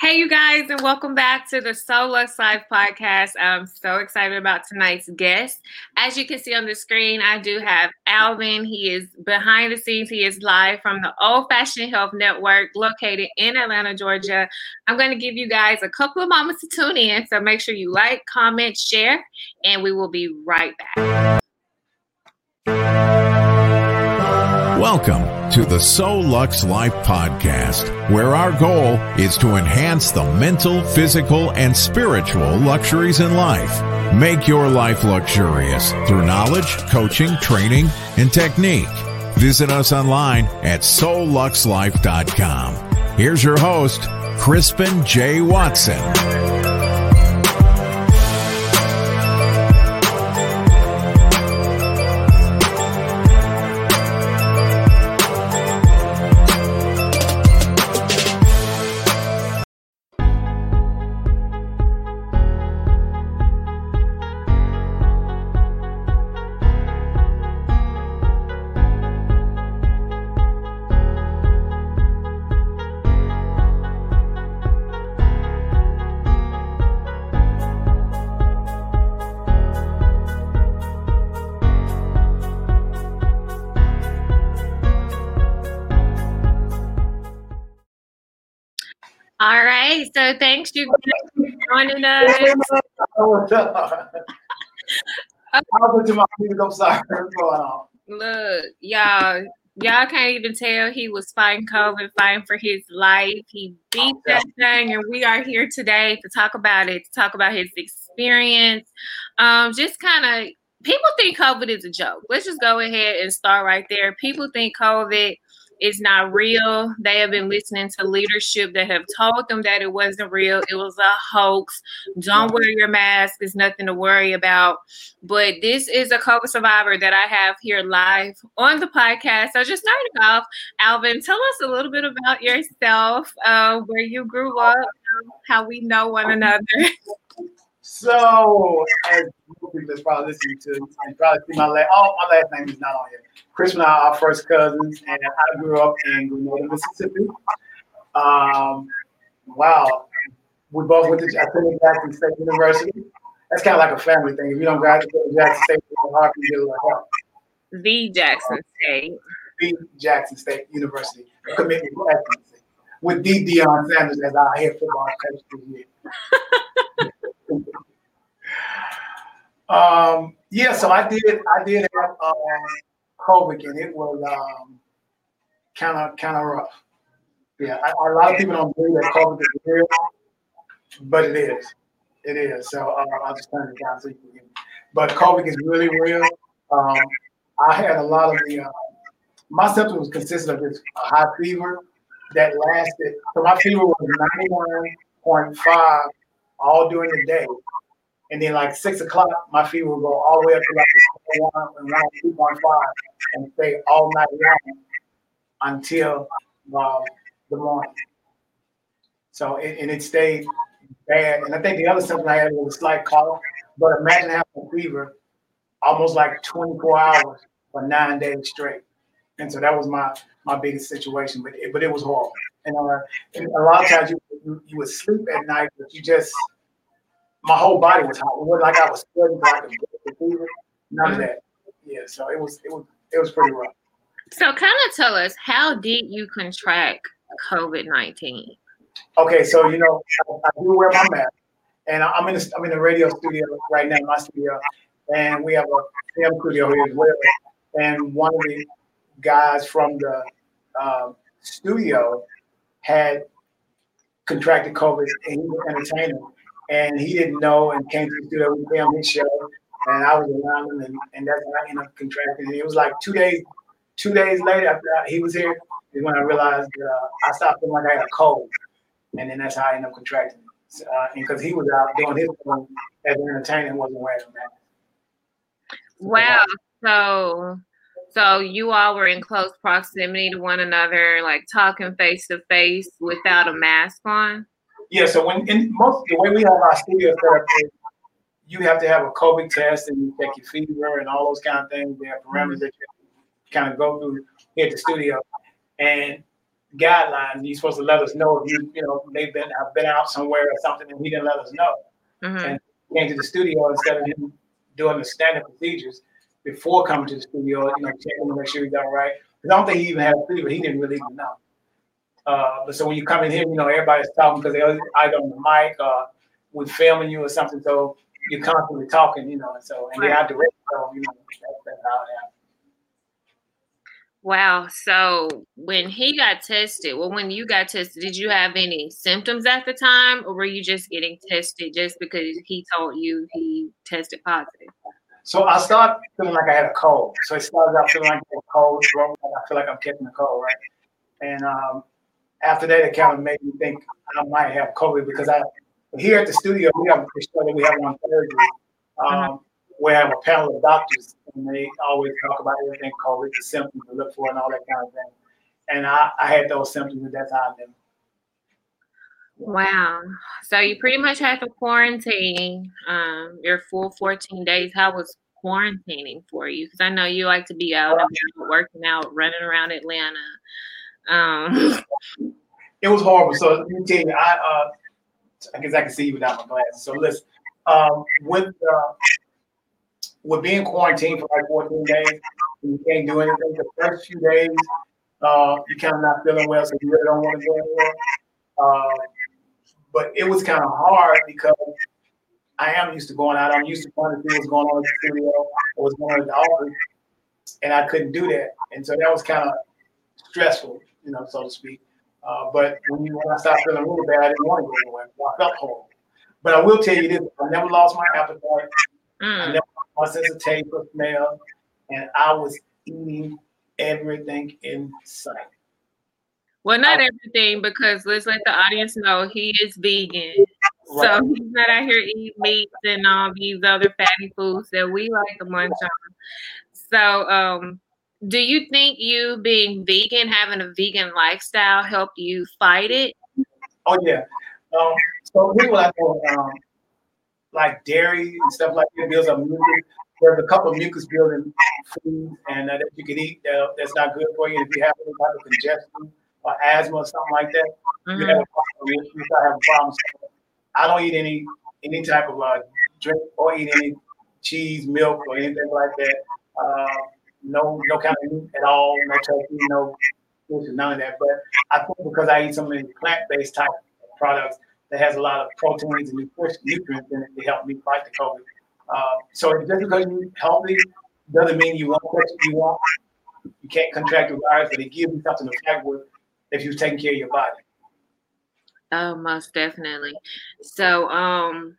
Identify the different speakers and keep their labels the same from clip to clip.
Speaker 1: Hey, you guys, and welcome back to the So Lux Life podcast. I'm so excited about tonight's guest. As you can see on the screen, I do have Alvin. He is behind the scenes, he is live from the Old Fashioned Health Network located in Atlanta, Georgia. I'm going to give you guys a couple of moments to tune in. So make sure you like, comment, share, and we will be right back.
Speaker 2: Welcome to the So Lux Life podcast, where our goal is to enhance the mental, physical, and spiritual luxuries in life. Make your life luxurious through knowledge, coaching, training, and technique. Visit us online at souluxlife.com. Here's your host, Crispin J. Watson.
Speaker 1: Thanks you joining us.
Speaker 3: I'm sorry.
Speaker 1: Look, y'all, y'all can't even tell he was fighting COVID, fighting for his life. He beat that thing, and we are here today to talk about it, to talk about his experience. Um, just kind of people think COVID is a joke. Let's just go ahead and start right there. People think COVID it's not real. They have been listening to leadership that have told them that it wasn't real. It was a hoax. Don't wear your mask. There's nothing to worry about. But this is a COVID survivor that I have here live on the podcast. So just starting off, Alvin, tell us a little bit about yourself, uh, where you grew up, how we know one another.
Speaker 3: So, as people that's probably listening to, and probably see my last, oh, my last name is not on here. Chris and I are first cousins, and I grew up in Grenada, Mississippi. Um, wow, we both went to Jackson State University. That's kind of like a family thing. If you don't graduate from Jackson State, to get like
Speaker 1: that. The Jackson State.
Speaker 3: The Jackson State University. Commitment to With D. Deion Sanders as our head football coach this year. um, yeah, so I did. I did have um, COVID, and it was kind of kind of rough. Yeah, I, a lot of people don't believe that COVID is real, but it is. It is. So uh, I'll just turn it down so you can. But COVID is really real. Um, I had a lot of the. Uh, my symptoms consisted of this high fever that lasted. So my fever was ninety one point five all during the day. And then like six o'clock, my fever would go all the way up to like one and two point five and stay all night long until uh, the morning. So it, and it stayed bad. And I think the other symptom I had was a slight cough. But imagine having a fever almost like 24 hours for nine days straight. And so that was my my biggest situation. But it, but it was horrible. And, uh, and a lot of times you, you would sleep at night, but you just my whole body was hot. It wasn't like I was sweating like a fever. None of that. Yeah. So it was it was it was pretty rough.
Speaker 1: So kind of tell us how did you contract COVID nineteen?
Speaker 3: Okay, so you know I, do wear my mask, and I'm in the, I'm in the radio studio right now, my studio, and we have a film studio here as well. And one of the guys from the um, studio had contracted COVID, and he was entertaining and he didn't know and came to the studio with me on show, and I was around him, and, and that's when I ended up contracting. And it was like two days, two days later after he was here is when I realized that uh, I stopped feeling like I had a cold, and then that's how I ended up contracting. Uh, and because he was out doing his thing as an entertainer, wasn't wearing a mask.
Speaker 1: Wow. So so you all were in close proximity to one another, like talking face to face without a mask on?
Speaker 3: Yeah, so when in most the way we have our studio therapy, you have to have a COVID test and you check your fever and all those kind of things. They have parameters that you kind of go through here at the studio. And guidelines. You're supposed to let us know if you, you know, they've been have been out somewhere or something, and he didn't let us know. Mm-hmm. And came to the studio instead of him doing the standard procedures before coming to the studio, you know, checking to make sure he's all right. I don't think he even had a fever. He didn't really even know. Uh, but so when you come in here, you know, everybody's talking because they're either on the mic or with filming you or something. So you're constantly talking, you know, and so and right. they're direct, so you know, that's, that's how it happens.
Speaker 1: Wow. So when he got tested, well, when you got tested, did you have any symptoms at the time, or were you just getting tested just because he told you he tested positive?
Speaker 3: So I started feeling like I had a cold. So it started out feeling like I had a cold, I feel like I'm catching a cold, right? And um, after that, it kind of made me think I might have COVID because I here at the studio we have a study we have on Thursday. Uh-huh. Um, we have a panel of doctors, and they always talk about everything COVID, the symptoms to look for, and all that kind of thing. And I, I had those symptoms at that time. Then.
Speaker 1: Wow. So you pretty much had to quarantine um, your full 14 days. How was quarantining for you? Because I know you like to be out and working out, running around Atlanta. Um,
Speaker 3: it was horrible. So let me tell you, I uh, I guess I can see you without my glasses. So listen, um, with uh, with being quarantined for like 14 days, you can't do anything. The first few days, uh, you kind of not feeling well, so you really don't want to go anywhere. Uh, but it was kind of hard because I am used to going out. I'm used to trying to see what's going on in the studio or what's going on in the office, and I couldn't do that. And so that was kind of stressful, you know, so to speak. Uh, but when you when I started feeling really bad, I didn't want to go anywhere. I felt horrible. But I will tell you this: I never lost my appetite. Mm. I never lost my sense of taste or smell, and I was eating everything in sight.
Speaker 1: Well, not everything, because let's let the audience know he is vegan. Right. So he's not out here eating meats and all these other fatty foods that we like to munch on. So, um, do you think you being vegan, having a vegan lifestyle, helped you fight it?
Speaker 3: Oh yeah. Um, so what I. Um, like dairy and stuff like that builds up mucus. There's a couple of mucus building foods and uh, that you can eat that, that's not good for you if you have any type of congestion or asthma or something like that. Mm-hmm. You have a problem. You start having problems. I don't eat any any type of uh, drink or eat any cheese, milk, or anything like that. Uh, no no kind of meat at all, no turkey, no none of that. But I think because I eat so many plant-based type products that has a lot of proteins and nutrients in it to help me fight the COVID. Uh, so just because you're healthy doesn't mean you won't catch you want. You can't contract the virus, but it gives you something to fight with if you're taking care of your body.
Speaker 1: Oh, most definitely. So, um,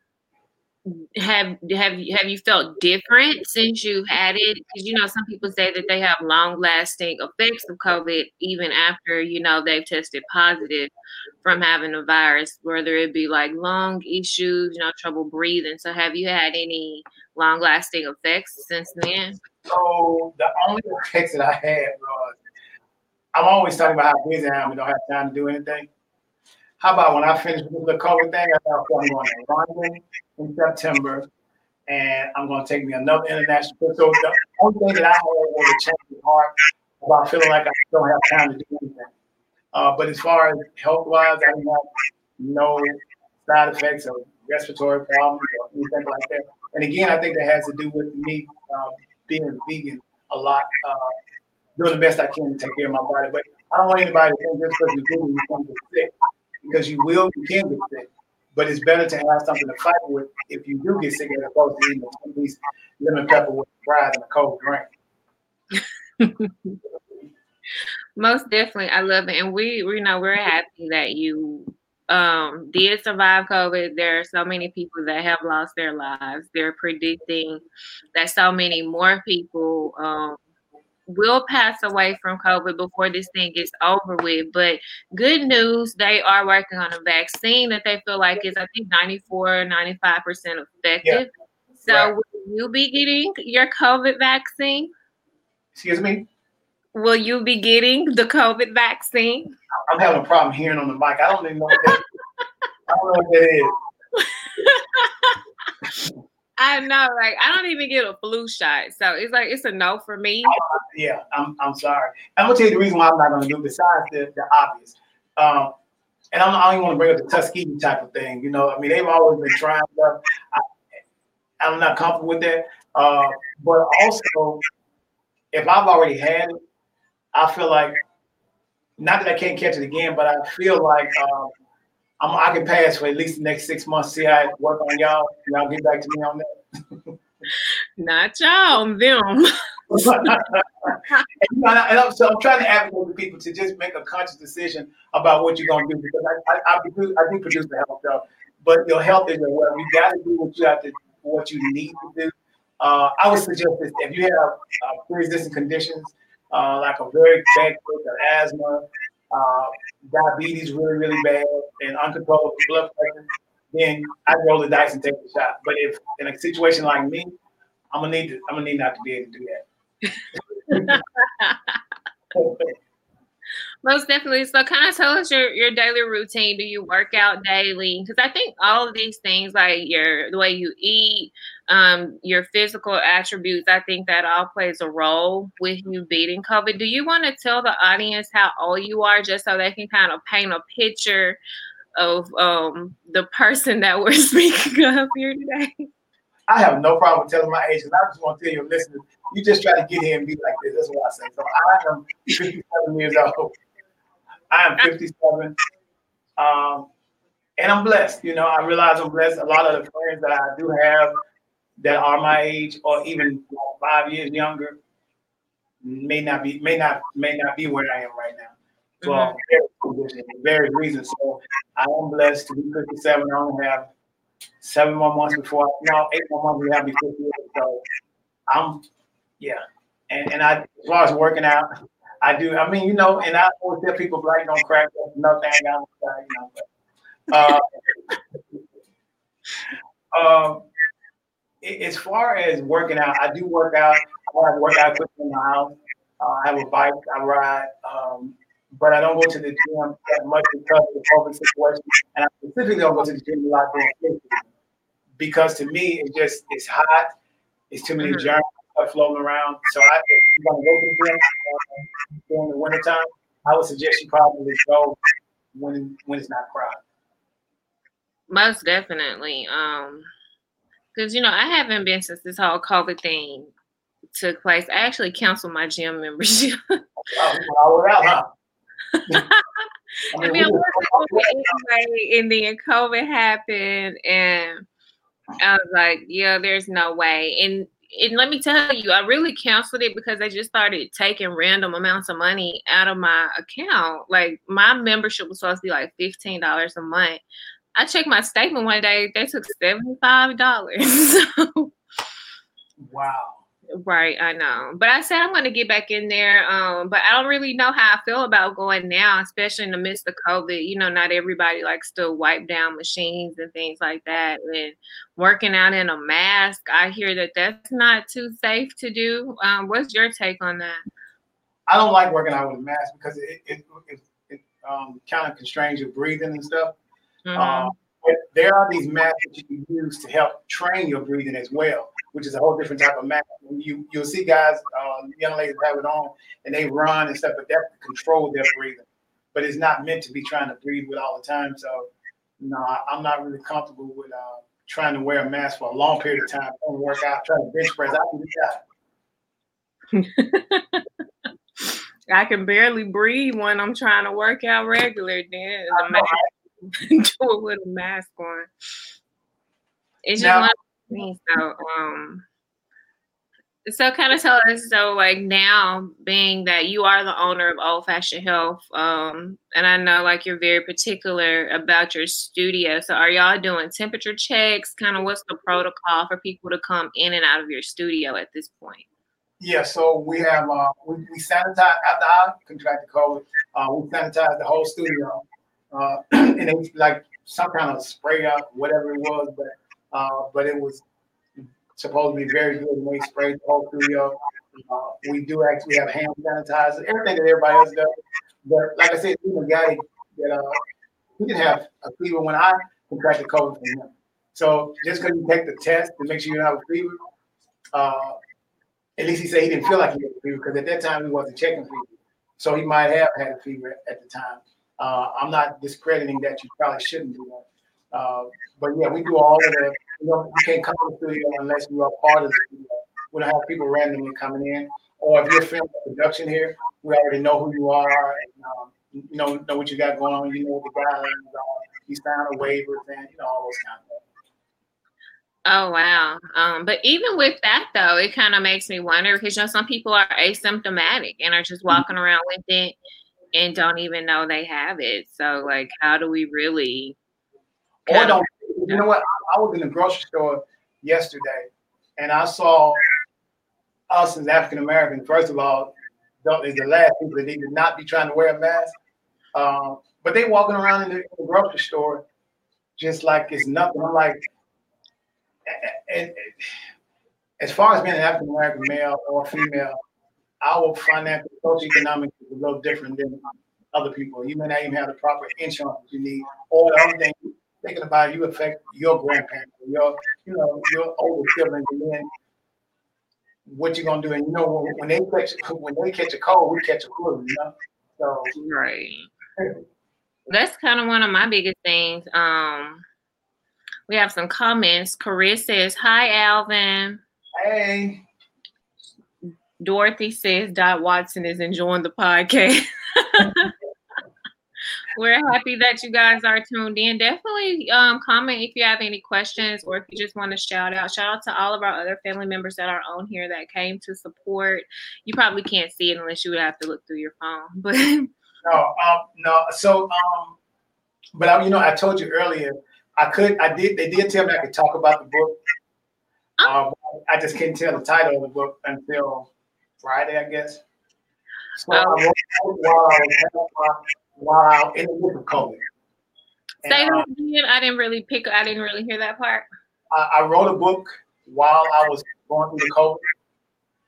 Speaker 1: have have have you felt different since you had it? Because you know some people say that they have long lasting effects of COVID even after you know they've tested positive from having the virus, whether it be like lung issues, you know, trouble breathing. So have you had any long lasting effects since then?
Speaker 3: So the only effects that I had was I'm always talking about how busy I am and don't have time to do anything. How about when I finish with the COVID thing, I I'm going to London in September, and I'm going to take me another international trip. So the only thing that I had was a change of heart about feeling like I don't have time to do anything. Uh, but as far as health wise, I have no side effects or respiratory problems or anything like that. And again, I think that has to do with me uh, being vegan a lot, uh, doing the best I can to take care of my body. But I don't want anybody to think just because you're vegan, you're sick because you will, you can get sick. But it's better to have something to fight with if you do get sick as opposed to eating at least lemon pepper with fries and a cold drink.
Speaker 1: Most definitely, I love it, and we, we know we're happy that you um, did survive COVID. There are so many people that have lost their lives. They're predicting that so many more people um, will pass away from COVID before this thing gets over with. But good news, they are working on a vaccine that they feel like is, I think, 94, 95% effective. Yeah. So right. will you be getting your COVID vaccine?
Speaker 3: Excuse me?
Speaker 1: Will you be getting the COVID vaccine?
Speaker 3: I'm having a problem hearing on the mic. I don't even know what that. I don't know what that is.
Speaker 1: I know, like I don't even get a flu shot, so it's like it's a no for me.
Speaker 3: Yeah, I'm, I'm sorry. I'm gonna tell you the reason why I'm not gonna do it besides the, the obvious. Um, and I'm, I don't even want to bring up the Tuskegee type of thing. You know, I mean, they've always been trying stuff. I, am not comfortable with that. Uh, but also, if I've already had it, I feel like not that I can't catch it again, but I feel like um, I'm, i can pass for at least the next six months. See how it work on y'all. Y'all get back to me on that.
Speaker 1: not y'all, them.
Speaker 3: and, and I'm, so I'm trying to advocate for people to just make a conscious decision about what you're going to do because I, I, I, produce, I do produce the health stuff, but your health is your wealth. You got to do what you have to, what you need to do. Uh, I would suggest this if you have uh, pre-existing conditions uh, like a very bad case of asthma, uh, diabetes really, really bad, and uncontrollable blood pressure, then I'd roll the dice and take the shot. But if in a situation like me, I'm gonna need to, I'm gonna need not to be able to do that.
Speaker 1: Most definitely. So, kind of tell us your, your daily routine. Do you work out daily? Because I think all of these things, like your the way you eat, um, your physical attributes, I think that all plays a role with you beating COVID. Do you want to tell the audience how old you are, just so they can kind of paint a picture of um, the person that we're speaking of here today?
Speaker 3: I have no problem telling my age, and I just want to tell your listeners, you just try to get here and be like this. That's what I say. So I am 57 years old. I am 57. Um, and I'm blessed. You know, I realize I'm blessed. A lot of the friends that I do have that are my age or even five years younger may not be may not may not be where I am right now. So mm-hmm. various reasons. So I am blessed to be 57. I only have seven more months before no, eight more months we have me 58. So I'm yeah. And and I as far as working out, I do. I mean, you know, and I always tell people black don't crack. That's another thing I you know. But, uh, um, as far as working out, I do work out. I have workout equipment in my house. Uh, I have a bike. I ride. Um, but I don't go to the gym that much because of the COVID situation. And I specifically don't go to the gym a lot because to me, it just it's hot. It's too many mm-hmm. germs floating around. So I, if you're going to go to the gym uh, during the wintertime, I would suggest you probably go when when it's not crowded.
Speaker 1: Most definitely. Um, because you know I haven't been since this whole COVID thing took place. I actually canceled my gym membership. oh, out, huh? I mean, I anyway, and then COVID happened, and I was like, "Yeah, there's no way." And and let me tell you, I really canceled it because I just started taking random amounts of money out of my account. Like my membership was supposed to be like fifteen dollars a month. I checked my statement one day; they took seventy five dollars.
Speaker 3: wow.
Speaker 1: Right, I know. But I said I'm going to get back in there. Um, but I don't really know how I feel about going now, especially in the midst of COVID. You know, not everybody likes to wipe down machines and things like that. And working out in a mask, I hear that that's not too safe to do. Um, what's your take on that?
Speaker 3: I don't like working out with a mask because it it, it, it um, kind of constrains your breathing and stuff. Mm-hmm. Um, there are these masks that you can use to help train your breathing as well which is a whole different type of mask. You you'll see guys, uh, young ladies have it on and they run and stuff, but that control their breathing. But it's not meant to be trying to breathe with all the time. So no, I'm not really comfortable with uh, trying to wear a mask for a long period of time. I work out, try to bench press. I
Speaker 1: can do I can barely breathe when I'm trying to work out regular. Then do it with a mask on. It's just now, so, um, so kind of tell us so like now being that you are the owner of old fashioned health um and i know like you're very particular about your studio so are y'all doing temperature checks? Kind of what's the protocol for people to come in and out of your studio at this point?
Speaker 3: Yeah so we have uh we, we sanitize after our contracted covid uh we sanitize the whole studio uh and it's like some kind of spray out whatever it was but uh, but it was supposed to be very good when we sprayed the whole studio. Uh, we do actually have hand sanitizer, everything that everybody else does. But like I said, even a guy that uh, he didn't have a fever when I contracted COVID from him. So just because you take the test to make sure you don't have a fever, uh, at least he said he didn't feel like he had a fever because at that time he wasn't checking fever. So he might have had a fever at the time. Uh, I'm not discrediting that you probably shouldn't do that. Uh, but yeah, we do all of the, you know, you can't come to the studio unless you are part of the studio. We don't have people randomly coming in. Or if you're filming production here, we already know who you are and um, you know know what you got going on. You know the guidelines are. You sign a waiver and you know all those kind of things.
Speaker 1: Oh wow. Um, but even with that though, it kind of makes me wonder because you know some people are asymptomatic and are just walking around with it and don't even know they have it. So like how do we really
Speaker 3: or don't you know what? I was in the grocery store yesterday and I saw us as African Americans, first of all, don't is the last people that need to not be trying to wear a mask. Um, but they walking around in the, in the grocery store just like it's nothing. I'm like, and, and as far as being an African American male or female, our financial socioeconomic is a little different than other people. You may not even have the proper insurance you need, or the other thing thinking about you affect your grandparents, your you know your older siblings, and then what you're gonna do? And you know when, when they catch when they catch a cold, we catch a flu. You know, so
Speaker 1: right. That's kind of one of my biggest things. Um, we have some comments. Chris says, Hi, Alvin.
Speaker 3: Hey.
Speaker 1: Dorothy says, Dot Watson is enjoying the podcast. We're happy that you guys are tuned in. Definitely um, comment if you have any questions or if you just want to shout out. Shout out to all of our other family members that are on here that came to support. You probably can't see it unless you would have to look through your phone. But no,
Speaker 3: um, no. So, um, but I, you know, I told you earlier I could, I did, they did tell me I could talk about the book. Oh. Um, I just couldn't tell the title of the book until Friday, I guess. So oh. I wrote while I was while in the middle of COVID.
Speaker 1: Say that um, again. I didn't really pick. I didn't really hear that part.
Speaker 3: I, I wrote a book while I was going through the COVID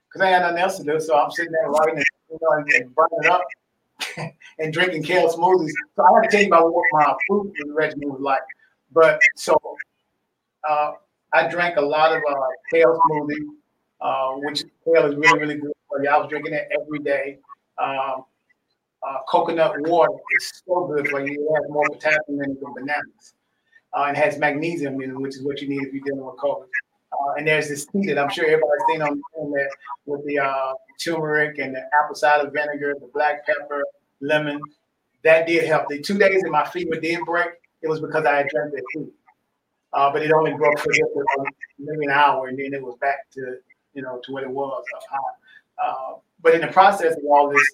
Speaker 3: because I had nothing else to do. So I'm sitting there writing it, you know, and, and burning up and drinking kale smoothies. So I had to tell you about what my food regimen was like. But so uh, I drank a lot of uh, kale smoothie, uh, which kale is really, really good for you. I was drinking it every day. Um, uh, coconut water is so good for you. It has more potassium in it than bananas. Uh, and has magnesium in it, which is what you need if you're dealing with COVID. Uh, and there's this tea that I'm sure everybody's seen on the internet with the uh, turmeric and the apple cider vinegar, the black pepper, lemon. That did help. The two days that my fever did break, it was because I had drank that tea. Uh, but it only broke for maybe an hour, and then it was back to you know to what it was up high. Uh, but in the process of all this,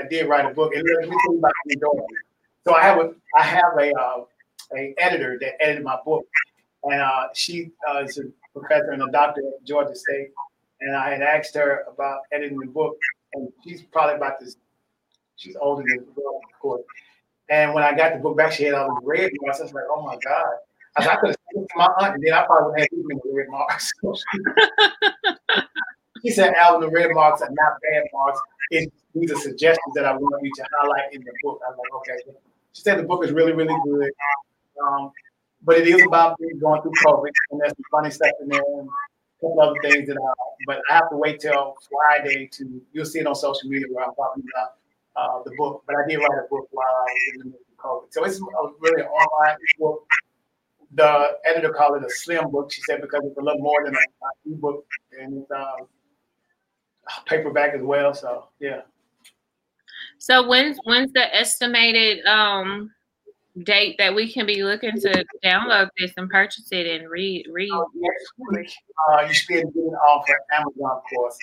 Speaker 3: I did write a book, and let me tell you about the So I have a I have a uh, a editor that edited my book, and uh, she uh, is a professor and a doctor at Georgia State, and I had asked her about editing the book, and she's probably about this. She's older than the girl, of course. And when I got the book back, she had all these red marks. I was like, oh my God. I, I could have sent it to my aunt, and then I probably would have even the red marks. she said, red marks are not bad marks. It's, these are suggestions that I want you to highlight in the book. I was like, okay. She said the book is really, really good. Um, but it is about me going through COVID, and there's some funny stuff in there and a couple other things that I, but I have to wait till Friday to, you'll see it on social media where I'm talking about uh, the book, but I did write a book while I was in the middle of COVID. So it's a really online book. The editor called it a slim book. She said because it's a little more than an ebook and it's um, paperback as well. So yeah.
Speaker 1: So when's when's the estimated um, date that we can be looking to download this and purchase it and read read? Uh,
Speaker 3: next week, uh, you should be to it off of Amazon, of course,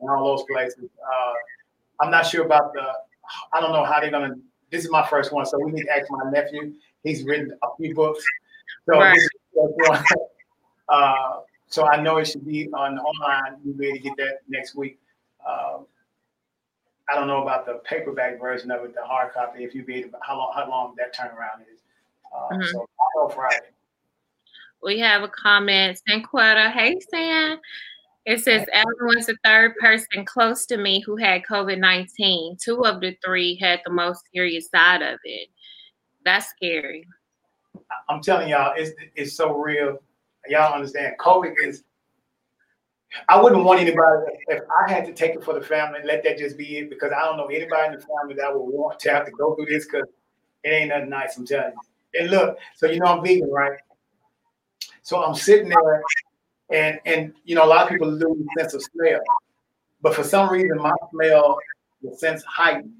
Speaker 3: and all those places. Uh, I'm not sure about the I don't know how they're gonna. This is my first one, so we need to ask my nephew. He's written a few books, so right. uh, so I know it should be on online. You'll be able to get that next week. Uh, I don't know about the paperback version of it, the hard copy. If you be able, how long how long that turnaround is. Uh, mm-hmm. So I Friday.
Speaker 1: We have a comment, Sanquetta. Hey, San. It says everyone's the third person close to me who had COVID 19. Two of the three had the most serious side of it. That's scary.
Speaker 3: I'm telling y'all, it's, it's so real. Y'all understand? COVID is. I wouldn't want anybody if I had to take it for the family. And let that just be it because I don't know anybody in the family that would want to have to go through this because it ain't nothing nice. I'm telling you. And look, so you know I'm vegan, right? So I'm sitting there, and and you know a lot of people lose the sense of smell, but for some reason my smell, the sense heightened.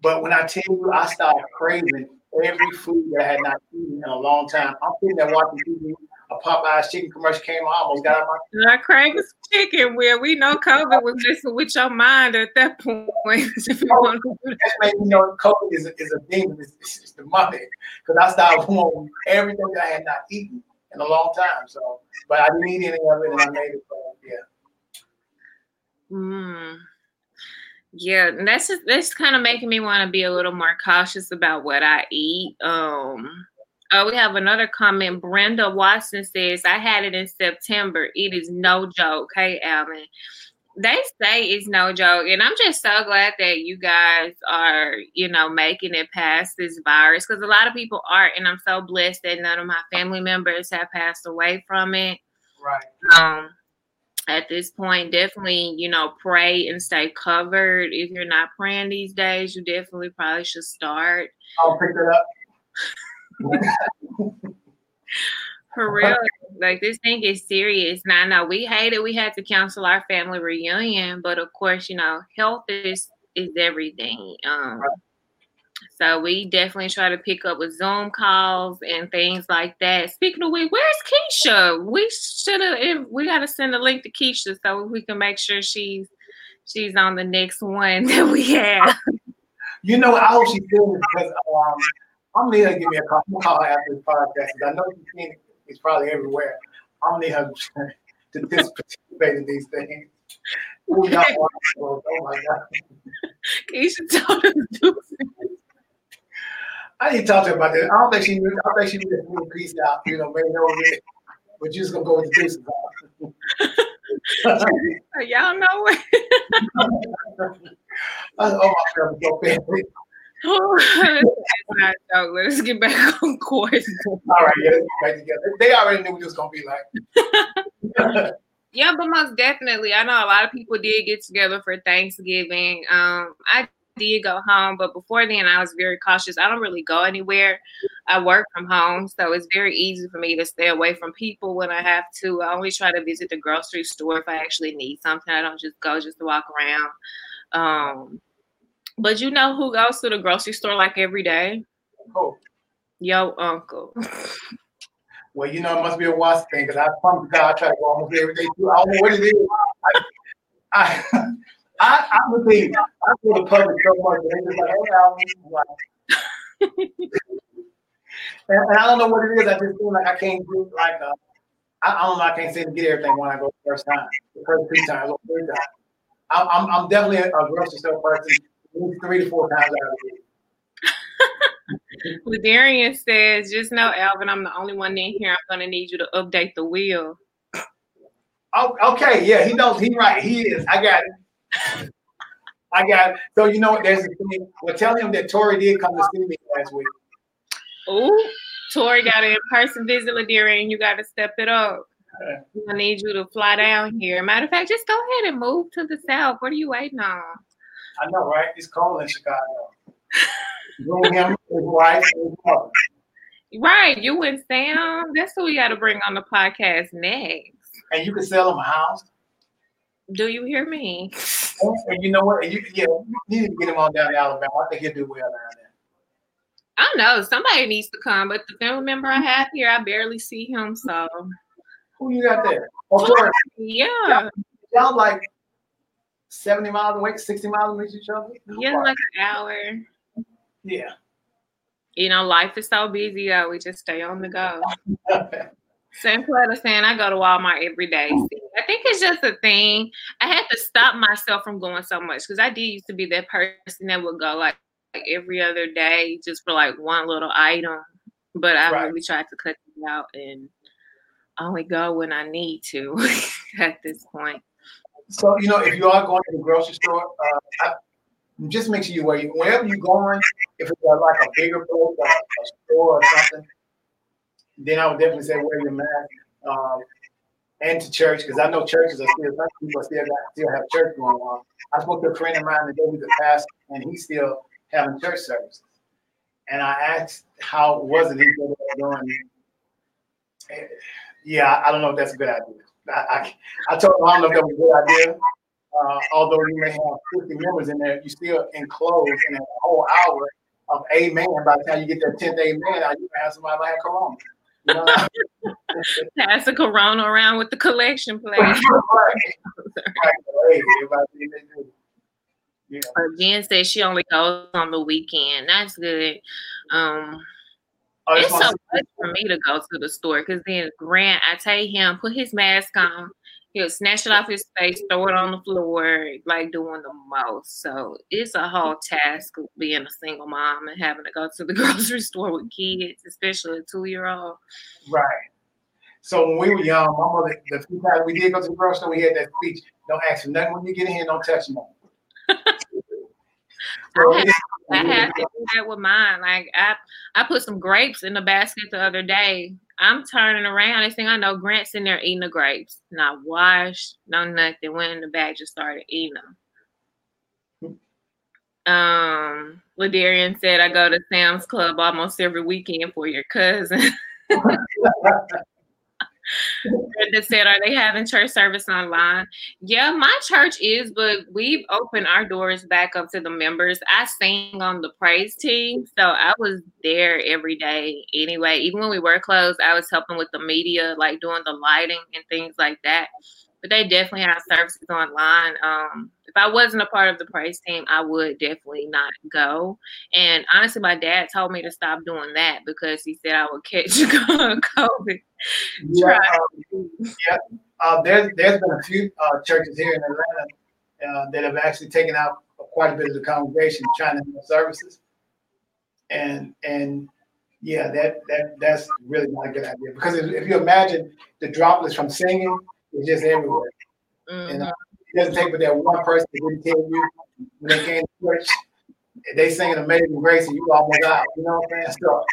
Speaker 3: But when I tell you, I started craving every food that I had not eaten in a long time. I'm sitting there watching TV. A Popeyes chicken commercial came. I almost got out
Speaker 1: my. I crave chicken. Where we know COVID was messing with your mind at that point. if you
Speaker 3: want to That's made me know COVID is a, is a demon. It's, it's, it's the money because I started wanting everything that I had not eaten in a long time. So, but I didn't eat any of it, and I made it. So, yeah.
Speaker 1: Hmm. Yeah, that's just, that's kind of making me want to be a little more cautious about what I eat. Um, oh, we have another comment. Brenda Watson says, "I had it in September. It is no joke." Hey, Alvin, they say it's no joke, and I'm just so glad that you guys are, you know, making it past this virus because a lot of people aren't, and I'm so blessed that none of my family members have passed away from it.
Speaker 3: Right.
Speaker 1: Um at this point, definitely, you know, pray and stay covered. If you're not praying these days, you definitely probably should start.
Speaker 3: I'll pick it
Speaker 1: up. For real, like this thing is serious. Now, I know we hate it. We had to cancel our family reunion, but of course, you know, health is is everything. Um, so we definitely try to pick up with Zoom calls and things like that. Speaking of which, where's Keisha? We should have. We got to send a link to Keisha so we can make sure she's she's on the next one that we have.
Speaker 3: You know, I hope she's doing it because um, I'm gonna need her to give me a call, call after this podcast. I know she's seen it. It's probably everywhere. I'm gonna need her to participate in these things. Oh, oh my God.
Speaker 1: Keisha told us to
Speaker 3: I didn't talk to her about that. I don't think she knew. I think she knew that we peace out. You know, maybe over there. But you're just gonna go with the deuces.
Speaker 1: Y'all know it.
Speaker 3: oh my God, so.
Speaker 1: Let's get back on course.
Speaker 3: All right, yeah, get back together. They already knew what it was gonna be
Speaker 1: like. yeah, but most definitely, I know a lot of people did get together for Thanksgiving. Um, I did go home, but before then, I was very cautious. I don't really go anywhere. I work from home, so it's very easy for me to stay away from people when I have to. I only try to visit the grocery store if I actually need something. I don't just go just to walk around. Um, but you know who goes to the grocery store like every day?
Speaker 3: Who?
Speaker 1: Yo, uncle.
Speaker 3: well, you know, it must be a watch thing because I promise God I try to go almost every day too. I don't know what it is. I, I I, I would be, I feel the public so much, they just like, hey, Al, and, and I don't know what it is. I just feel like I can't do like uh, I, I don't know. I can't seem to get everything when I go the first time, the first three times or three times. I'm, I'm, I'm definitely a, a grocery store person, three to four times out of the.
Speaker 1: Ladarian says, just know, Alvin, I'm the only one in here. I'm gonna need you to update the wheel.
Speaker 3: Oh, okay, yeah, he knows. He right. He is. I got it. I got it. so you know what? There's a thing. Well, tell him that Tori did come to see me last week.
Speaker 1: Oh, Tori got an in-person visit, Ladira, and you got to step it up. I need you to fly down here. Matter of fact, just go ahead and move to the south. What are you waiting on?
Speaker 3: I know, right? It's cold in Chicago. Bring him, his wife, his mother.
Speaker 1: Right, you and Sam. That's who we got to bring on the podcast next.
Speaker 3: And you can sell him a house.
Speaker 1: Do you hear me?
Speaker 3: And you know what? You, yeah, you need to get him on down to Alabama. I think he'll do well down there.
Speaker 1: I know somebody needs to come, but the family member I have here, I barely see him. So
Speaker 3: who you got there? Oh,
Speaker 1: yeah.
Speaker 3: Y'all like 70 miles away, 60 miles away from each other?
Speaker 1: Yeah, like an hour.
Speaker 3: Yeah.
Speaker 1: You know, life is so busy that we just stay on the go. Same Cleta saying I go to Walmart every day. I think it's just a thing. I had to stop myself from going so much because I did used to be that person that would go like, like every other day just for like one little item. But I right. really tried to cut it out and only go when I need to at this point.
Speaker 3: So you know, if you are going to the grocery store, uh, just make sure you wear wherever you're going. If it's like a bigger place, a store or something, then I would definitely say wear your mask. um, and to church because I know churches are still some people still got still have church going on. I spoke to a friend of mine today who's a pastor, and he's still having church services. And I asked how was it he doing. Yeah, I don't know if that's a good idea. I, I, I told him I don't know if that was a good idea. Uh, although you may have 50 members in there, you still enclosed in a whole hour of amen. By the time you get that 10th amen, I you have somebody like corona. You know?
Speaker 1: Pass the corona around with the collection plate. right. Yeah. Jen said she only goes on the weekend. That's good. Um, it's so much for me to go to the store because then Grant, I tell him, put his mask on he'll snatch it off his face, throw it on the floor, like doing the most. So it's a whole task being a single mom and having to go to the grocery store with kids, especially a two year old.
Speaker 3: Right. So when we were young, my mother, the few times we did go to the grocery store, we had that speech: "Don't ask for nothing when you get in here. Don't touch them."
Speaker 1: I, I had to do that with mine. Like I, I put some grapes in the basket the other day I'm turning around. Next thing I know, Grant's in there eating the grapes. Not washed, no nothing. Went in the bag, just started eating them. Um, Ladarian said, I go to Sam's Club almost every weekend for your cousin. Brenda said, Are they having church service online? Yeah, my church is, but we've opened our doors back up to the members. I sing on the praise team, so I was there every day anyway. Even when we were closed, I was helping with the media, like doing the lighting and things like that but they definitely have services online. Um, if I wasn't a part of the praise team, I would definitely not go. And honestly, my dad told me to stop doing that because he said I would catch COVID.
Speaker 3: Yeah, um, yeah. Uh, there's there's been a few uh, churches here in Atlanta uh, that have actually taken out quite a bit of the congregation trying to have services, and and yeah, that that that's really not a good idea because if, if you imagine the droplets from singing it's just everywhere. Mm-hmm. And uh, it doesn't take but that one person to really tell you when they came to church, they singing Amazing Grace and you almost out. You know what I'm saying? So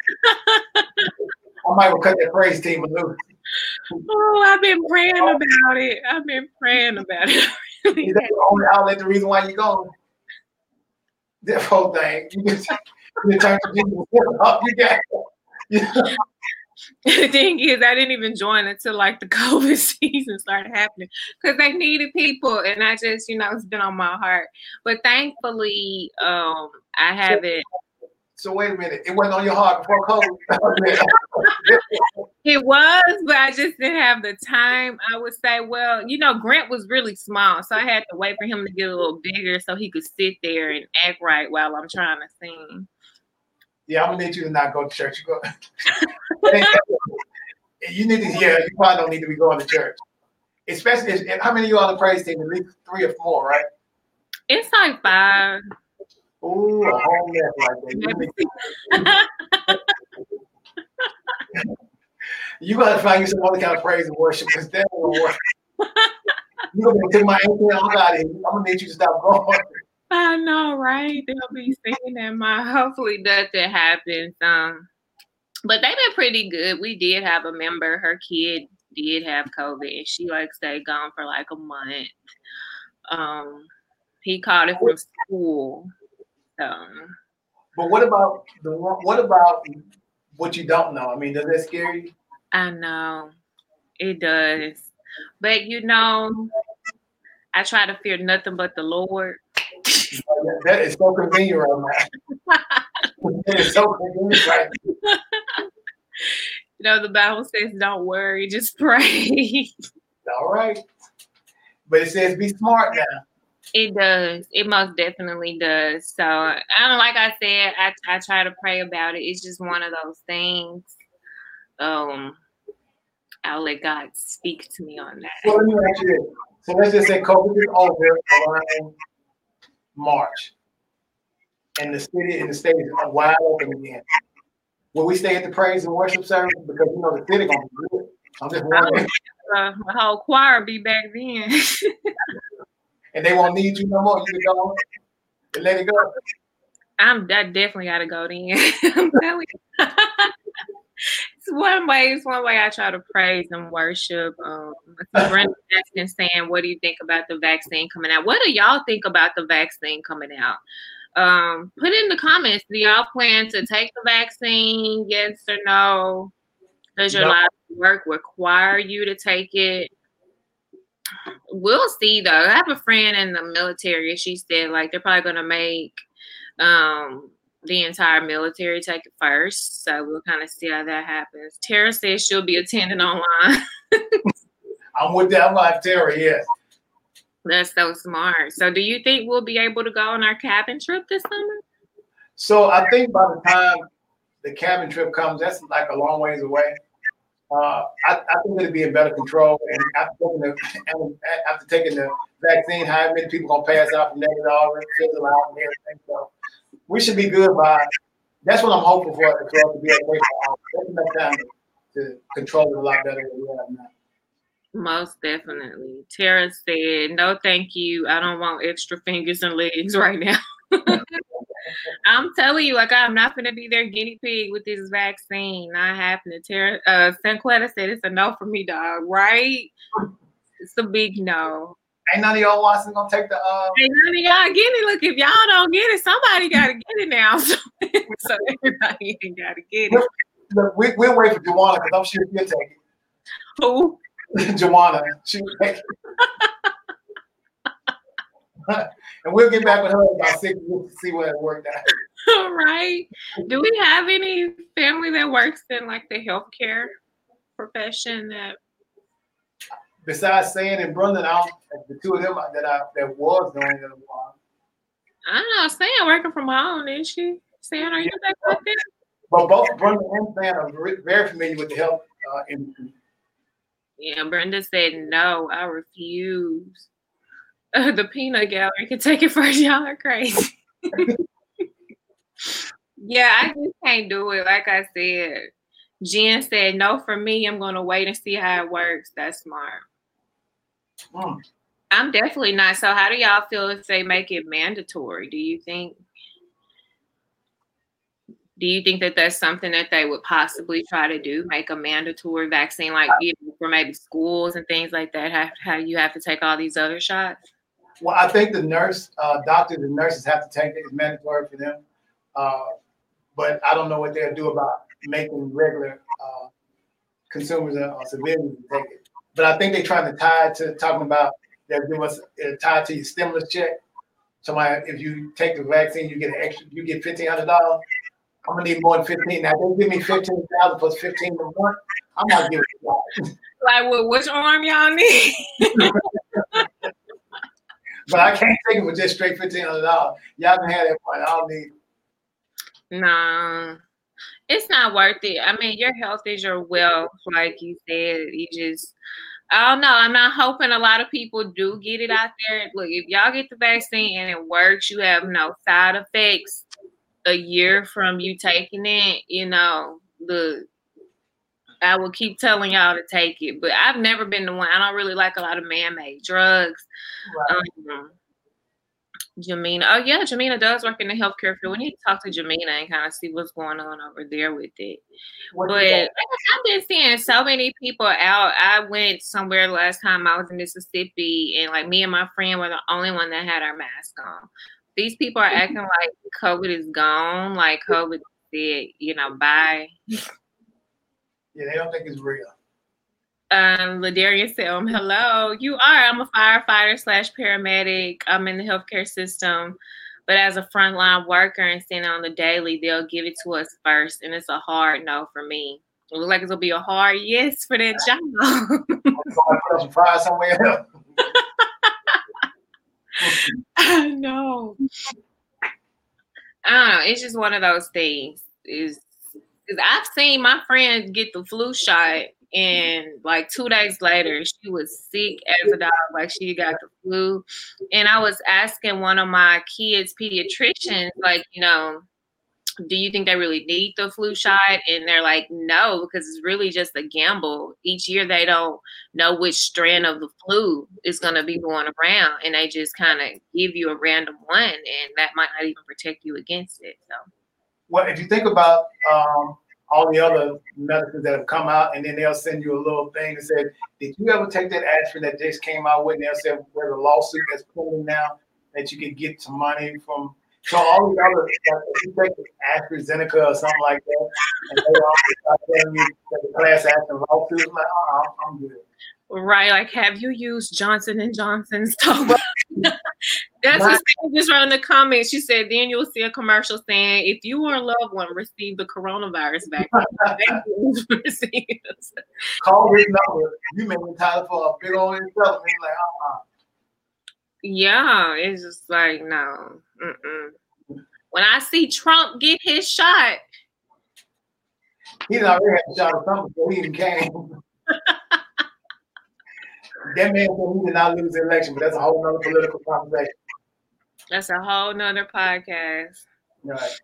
Speaker 3: I might cut that praise team loose.
Speaker 1: Oh, I've been praying about it. I've been praying about it.
Speaker 3: That the only outlet, the reason why you're going? That whole thing. You just you turn to Jesus up. You got it.
Speaker 1: the thing is, I didn't even join until like the COVID season started happening because they needed people, and I just, you know, it's been on my heart. But thankfully, um, I haven't.
Speaker 3: So wait a minute, it wasn't on your heart before COVID.
Speaker 1: it was, but I just didn't have the time. I would say, well, you know, Grant was really small, so I had to wait for him to get a little bigger so he could sit there and act right while I'm trying to sing.
Speaker 3: Yeah, I'm gonna need you to not go to church. You go. you need to. Yeah, you probably don't need to be going to church. Especially if, how many of you on the praise team? At least three or four, right?
Speaker 1: It's like five.
Speaker 3: Ooh, a whole mess right there. you gotta find you some other kind of praise and worship because that won't work. You're gonna take my ankle out of here. I'm gonna need you to stop going.
Speaker 1: I know, right? They'll be saying that. My hopefully nothing happens. Um, but they've been pretty good. We did have a member. Her kid did have COVID, and she like stayed gone for like a month. Um, he caught it from school. Um,
Speaker 3: but what about the what about what you don't know? I mean, does that scare you?
Speaker 1: I know it does, but you know, I try to fear nothing but the Lord.
Speaker 3: That is so convenient right now. it is so convenient right now.
Speaker 1: You know, the Bible says, don't worry, just pray.
Speaker 3: All right. But it says, be smart now.
Speaker 1: It does. It most definitely does. So, I don't like I said, I, I try to pray about it. It's just one of those things. Um, I'll let God speak to me on that.
Speaker 3: Well, let me ask you this. So let's just say COVID is over March, and the city and the state is wide open again. Will we stay at the praise and worship service because you know the city gonna be good? I'm just wondering.
Speaker 1: Uh, the whole choir be back then.
Speaker 3: and they won't need you no more. You can go and let it go.
Speaker 1: I'm I definitely gotta go then. I'm telling you. it's one way. It's one way I try to praise and worship. Um, Brenda saying, "What do you think about the vaccine coming out? What do y'all think about the vaccine coming out?" Um, put in the comments. Do y'all plan to take the vaccine? Yes or no? Does your line of work require you to take it? We'll see though. I have a friend in the military. She said like they're probably gonna make um the entire military take it first. So we'll kind of see how that happens. Tara says she'll be attending online.
Speaker 3: I'm with that. I'm like Tara, yes.
Speaker 1: That's so smart. So do you think we'll be able to go on our cabin trip this summer?
Speaker 3: So I think by the time the cabin trip comes, that's like a long ways away. Uh, I, I, think it'll be in better control. And after taking the, after taking the vaccine, how many people gonna pass out from negative already fizzle out and everything. So we should be good by. That's what I'm hoping for the club to be able to time to control it a lot better than we have now.
Speaker 1: Most definitely. Tara said, "No, thank you. I don't want extra fingers and legs right now." I'm telling you, like I'm not gonna be their guinea pig with this vaccine. Not happening. Tara uh Sanquetta said it's a no for me, dog, right? It's a big no.
Speaker 3: Ain't none of y'all Watson gonna take the uh
Speaker 1: Ain't none of y'all get it. Look, if y'all don't get it, somebody gotta get it now. So, so everybody ain't gotta get it.
Speaker 3: Look, we, we'll wait for Joanna because I'm sure she'll take it.
Speaker 1: Who?
Speaker 3: Joanna. She will take it. and we'll get back with her about six weeks to see what it worked out.
Speaker 1: All right. Do we have any family that works in like the healthcare profession that
Speaker 3: besides saying and Brandon, I the two of them that I that was doing it
Speaker 1: I don't know. Stan working from home, isn't she? Stan, are you back with?
Speaker 3: But both Brenda and Stan are very familiar with the health uh, industry.
Speaker 1: Yeah, Brenda said no. I refuse. Uh, the peanut gallery can take it first. Y'all are crazy. yeah, I just can't do it. Like I said, Jen said no for me. I'm gonna wait and see how it works. That's smart. Mm. I'm definitely not. So, how do y'all feel if they make it mandatory? Do you think? Do you think that that's something that they would possibly try to do, make a mandatory vaccine, like you know, for maybe schools and things like that? How, how you have to take all these other shots?
Speaker 3: Well, I think the nurse, uh, doctors, and nurses have to take it. It's mandatory for them. Uh, but I don't know what they'll do about making regular uh, consumers or civilians take it. But I think they're trying to tie it to talking about that give us uh, tied to your stimulus check. Somebody, if you take the vaccine, you get an extra, you get fifteen hundred dollars. I'm gonna need more than fifteen. Now they give me fifteen thousand plus fifteen a month. I'm not giving
Speaker 1: it. Like, well, which arm y'all need?
Speaker 3: but I can't take it with just straight fifteen hundred dollars. Y'all can have that point. I don't need.
Speaker 1: Nah, it's not worth it. I mean, your health is your wealth, like you said. You just I don't know. I'm not hoping a lot of people do get it out there. Look, if y'all get the vaccine and it works, you have no side effects a year from you taking it, you know, the I will keep telling y'all to take it. But I've never been the one. I don't really like a lot of man-made drugs. Right. Um, Jamina. Oh yeah, Jamina does work in the healthcare field. We need to talk to Jamina and kind of see what's going on over there with it. What but I've been seeing so many people out. I went somewhere last time I was in Mississippi, and like me and my friend were the only one that had our mask on. These people are acting like COVID is gone, like COVID said, you know, bye.
Speaker 3: Yeah, they don't think it's real.
Speaker 1: Um, Ladarius said, um, hello, you are. I'm a firefighter slash paramedic. I'm in the healthcare system. But as a frontline worker and seeing on the daily, they'll give it to us first. And it's a hard no for me. It looks like it'll be a hard yes for that job.
Speaker 3: Try somewhere else.
Speaker 1: I know. I don't know. It's just one of those things. Is because I've seen my friends get the flu shot and like two days later she was sick as a dog like she got the flu. And i was asking one of my kids pediatricians like you know do you think they really need the flu shot? And they're like no because it's really just a gamble. Each year they don't know which strand of the flu is going to be going around and they just kind of give you a random one and that might not even protect you against it so.
Speaker 3: Well if you think about um, all the other medicines that have come out, and then they'll send you a little thing that says, "Did you ever take that aspirin that just came out with?" And they'll say, "There's a lawsuit that's pending now that you could get some money from." So all the other, like, if you take AstraZeneca or something like that, and they all start telling you that the class action lawsuit, I'm like, oh, I'm good.
Speaker 1: Right, like have you used Johnson and Johnson's talc? That's what she just wrote in the comments. She said, then you'll see a commercial saying, if you or a loved one received the coronavirus vaccine,
Speaker 3: call this number. You may entitled for a big old settlement. Like, uh-uh.
Speaker 1: Yeah, it's just like no. Mm-mm. When I see Trump get his shot,
Speaker 3: he's already had a shot of something before he even came. that man said he did not lose the election, but that's a whole nother political conversation.
Speaker 1: That's a whole nother podcast.
Speaker 3: Right.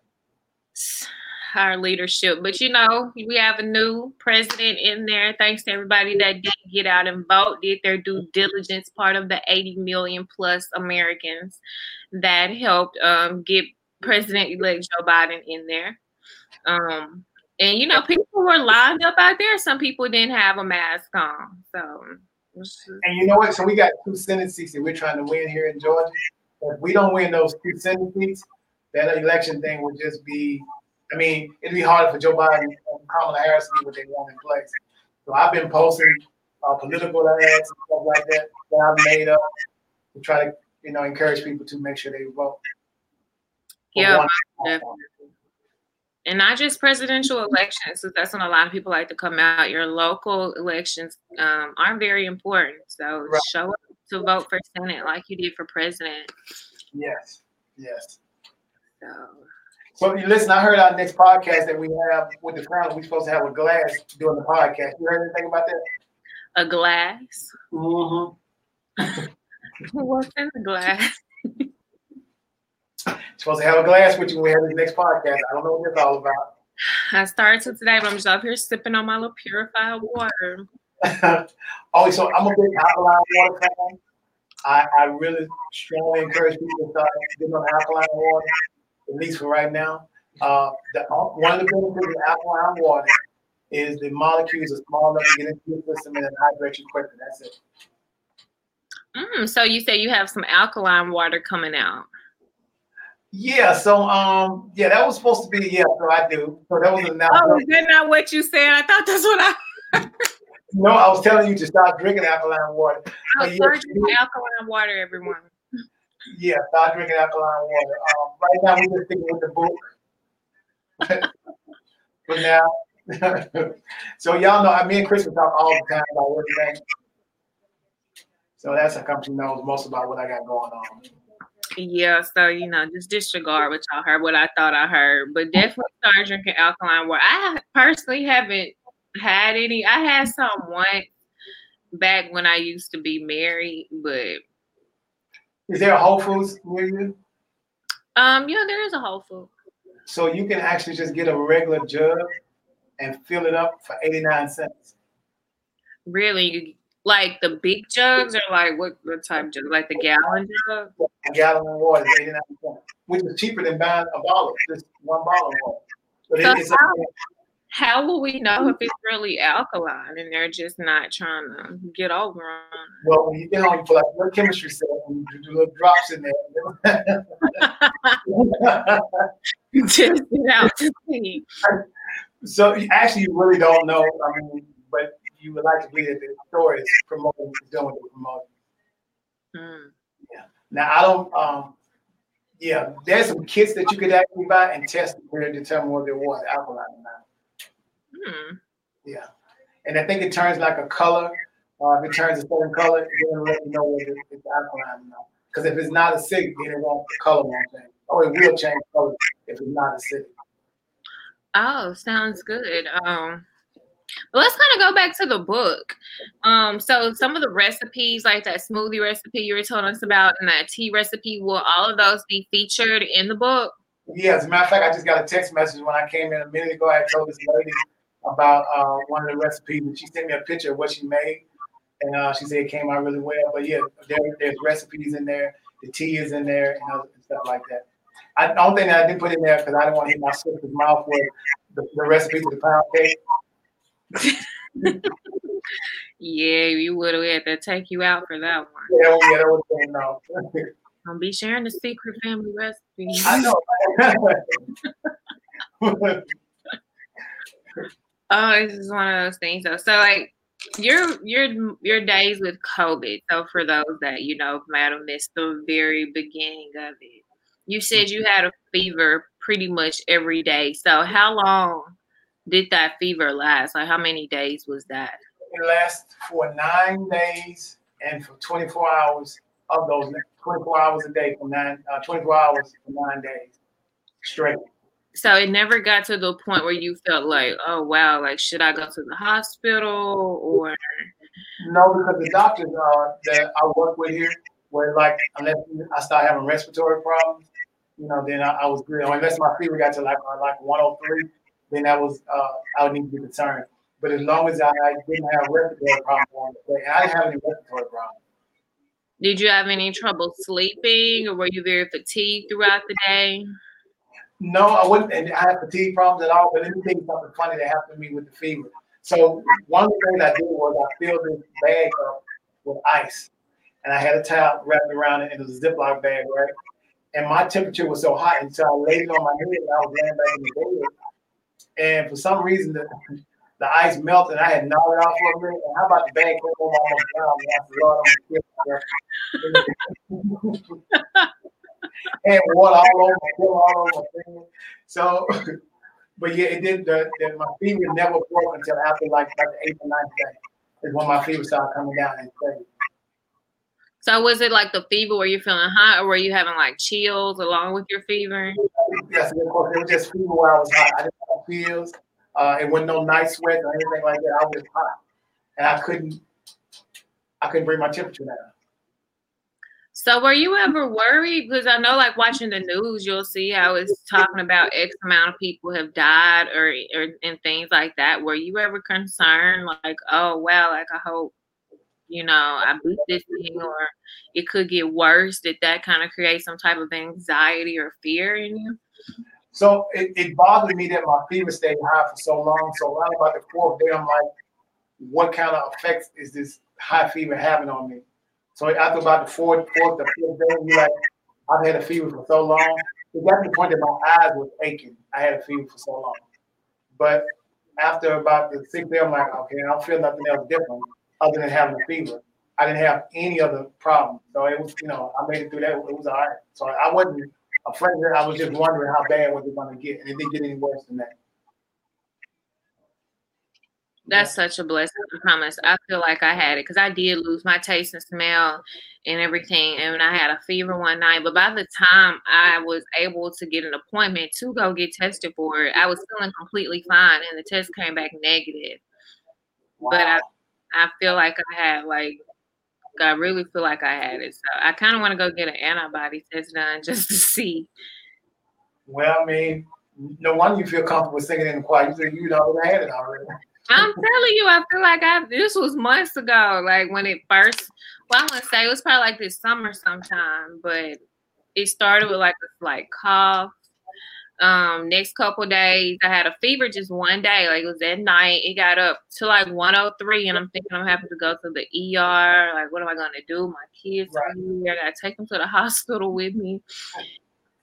Speaker 1: Our leadership. But you know, we have a new president in there. Thanks to everybody that did get out and vote, did their due diligence, part of the 80 million plus Americans that helped um, get President elect Joe Biden in there. Um, and you know, people were lined up out there. Some people didn't have a mask on. So
Speaker 3: and you know what? So we got two Senate seats that we're trying to win here in Georgia. If we don't win those two Senate seats, that election thing would just be, I mean, it'd be hard for Joe Biden and Kamala Harris to get what they want in place. So I've been posting uh, political ads and stuff like that that I've made up to try to, you know, encourage people to make sure they vote.
Speaker 1: Yeah, definitely and not just presidential elections. So that's when a lot of people like to come out. Your local elections um, are very important. So right. show up to vote for Senate like you did for president.
Speaker 3: Yes, yes. So. So listen, I heard our next podcast that we have with the crown. We're supposed to have a glass doing the podcast. You heard anything about that?
Speaker 1: A glass.
Speaker 3: Mm-hmm.
Speaker 1: What's in the glass?
Speaker 3: Supposed to have a glass with you when we have this next podcast. I don't know what it's all about.
Speaker 1: I started to today, but I'm just up here sipping on my little purified water.
Speaker 3: oh, so I'm a big alkaline water fan. I, I really strongly encourage people to start getting on alkaline water, at least for right now. Uh, the, one of the benefits of alkaline water is the molecules are small enough to get into your system and hydrate you quicker. That's it.
Speaker 1: Mm, so you say you have some alkaline water coming out.
Speaker 3: Yeah, so um, yeah, that was supposed to be yeah. So I do. So that was an
Speaker 1: Oh, is that not what you said? I thought that's what
Speaker 3: I. no, I was telling you to stop drinking alkaline water.
Speaker 1: I was drinking alkaline water, everyone.
Speaker 3: Yeah, stop drinking alkaline water. Um, right now we're just sticking with the book. but now, so y'all know, I me and Chris we talk all the time about everything. So that's how come she knows most about what I got going on.
Speaker 1: Yeah, so you know, just disregard what y'all heard, what I thought I heard, but definitely start drinking alkaline water. I personally haven't had any. I had some once back when I used to be married, but
Speaker 3: is there a Whole Foods near you?
Speaker 1: Um, yeah, there is a Whole Food.
Speaker 3: So you can actually just get a regular jug and fill it up for eighty nine cents.
Speaker 1: Really, like the big jugs or like what, what type jug? Like the gallon jug?
Speaker 3: A gallon of water 89 cents, which is cheaper than buying a bottle, just one bottle of water. But
Speaker 1: so it, how, how will we know if it's really alkaline and they're just not trying to get over on
Speaker 3: Well, when you get home, like what chemistry said, you do little drops in there.
Speaker 1: It out to see.
Speaker 3: So actually, you really don't know. I mean, but you would like to believe that the store is promoting, doing what they're promoting. Mm. Yeah. Now I don't. Um, yeah, there's some kits that you could actually buy and test to determine whether it was alkaline or not. Mm. Yeah, and I think it turns like a color. Uh, if it turns a certain color, then let you know whether it's alkaline or not. Because if it's not acidic, then it won't the color won't change, or it will change color if it's not a acidic.
Speaker 1: Oh, sounds good. Um, let's kind of go back to the book. Um, so some of the recipes, like that smoothie recipe you were telling us about, and that tea recipe, will all of those be featured in the book?
Speaker 3: Yeah, as a matter of fact, I just got a text message when I came in a minute ago. I told this lady about uh, one of the recipes, and she sent me a picture of what she made, and uh, she said it came out really well. But yeah, there, there's recipes in there, the tea is in there, and, other, stuff like that. I, thing that I didn't put in there because I didn't want to hit my sister's mouth with the, the recipe to the pound cake.
Speaker 1: Yeah, you would have had to take you out for that one.
Speaker 3: Yeah, yeah, that been no.
Speaker 1: Don't be sharing the secret family recipe.
Speaker 3: I know.
Speaker 1: oh, it's just one of those things. Though. So, like your your your days with COVID. So, for those that you know might have missed the very beginning of it, you said you had a fever pretty much every day. So, how long did that fever last? Like, how many days was that?
Speaker 3: It lasted for nine days and for 24 hours of those 24 hours a day for nine, uh, 24 hours for nine days straight.
Speaker 1: So it never got to the point where you felt like, oh wow, like should I go to the hospital or?
Speaker 3: No, because the doctors uh, that I work with here were like, unless I start having respiratory problems, you know, then I, I was good. Unless my fever got to like uh, like 103, then that was uh, I would need to be concerned. But as long as I didn't have respiratory problems, and I didn't have any respiratory problems.
Speaker 1: Did you have any trouble sleeping, or were you very fatigued throughout the day?
Speaker 3: No, I wouldn't. And I had fatigue problems at all. But let me tell you something funny that happened to me with the fever. So one of the things I did was I filled this bag up with ice, and I had a towel wrapped around it, and it was a Ziploc bag, right? And my temperature was so hot, and so I laid it on my head, and I was laying back in the bed. And for some reason, the, the ice melted. I had gnawed it off for a minute. And how about the bag came over almost down? And water all over my all over my So, but yeah, it did. The, the, my fever never broke until after like, like the eighth or ninth day is when my fever started coming down and crazy.
Speaker 1: So was it like the fever where you're feeling hot, or were you having like chills along with your fever?
Speaker 3: Yes, of course. It was just fever where I was hot. I didn't have chills. Uh, it wasn't no night sweat or anything like that. I was hot, and I couldn't. I couldn't bring my temperature down.
Speaker 1: So were you ever worried? Because I know, like watching the news, you'll see how it's talking about X amount of people have died, or, or and things like that. Were you ever concerned, like, oh well, like I hope, you know, I beat this thing, or it could get worse? Did that kind of create some type of anxiety or fear in you?
Speaker 3: So it, it bothered me that my fever stayed high for so long. So around about the fourth day, I'm like, what kind of effects is this high fever having on me? So after about the fourth, fourth, the fifth day, you like, I've had a fever for so long. It got to the point that my eyes were aching. I had a fever for so long. But after about the sixth day, I'm like, okay, I don't feel nothing else different other than having a fever. I didn't have any other problem. So it was, you know, I made it through that. It was all right. So I wasn't afraid I was just wondering how bad was it going to get. And it didn't get any worse than that.
Speaker 1: That's such a blessing. I promise. I feel like I had it because I did lose my taste and smell and everything. And I had a fever one night. But by the time I was able to get an appointment to go get tested for it, I was feeling completely fine. And the test came back negative. Wow. But I, I feel like I had like I really feel like I had it. So I kind of want to go get an antibody test done just to see.
Speaker 3: Well, I mean, no wonder you feel comfortable singing in the choir. You you know I had it already.
Speaker 1: I'm telling you, I feel like I this was months ago, like when it first. Well, I want to say it was probably like this summer sometime, but it started with like a slight cough. Um, next couple days, I had a fever just one day, like it was at night. It got up to like 103, and I'm thinking I'm having to go to the ER. Like, what am I gonna do? My kids right. are here. I gotta take them to the hospital with me.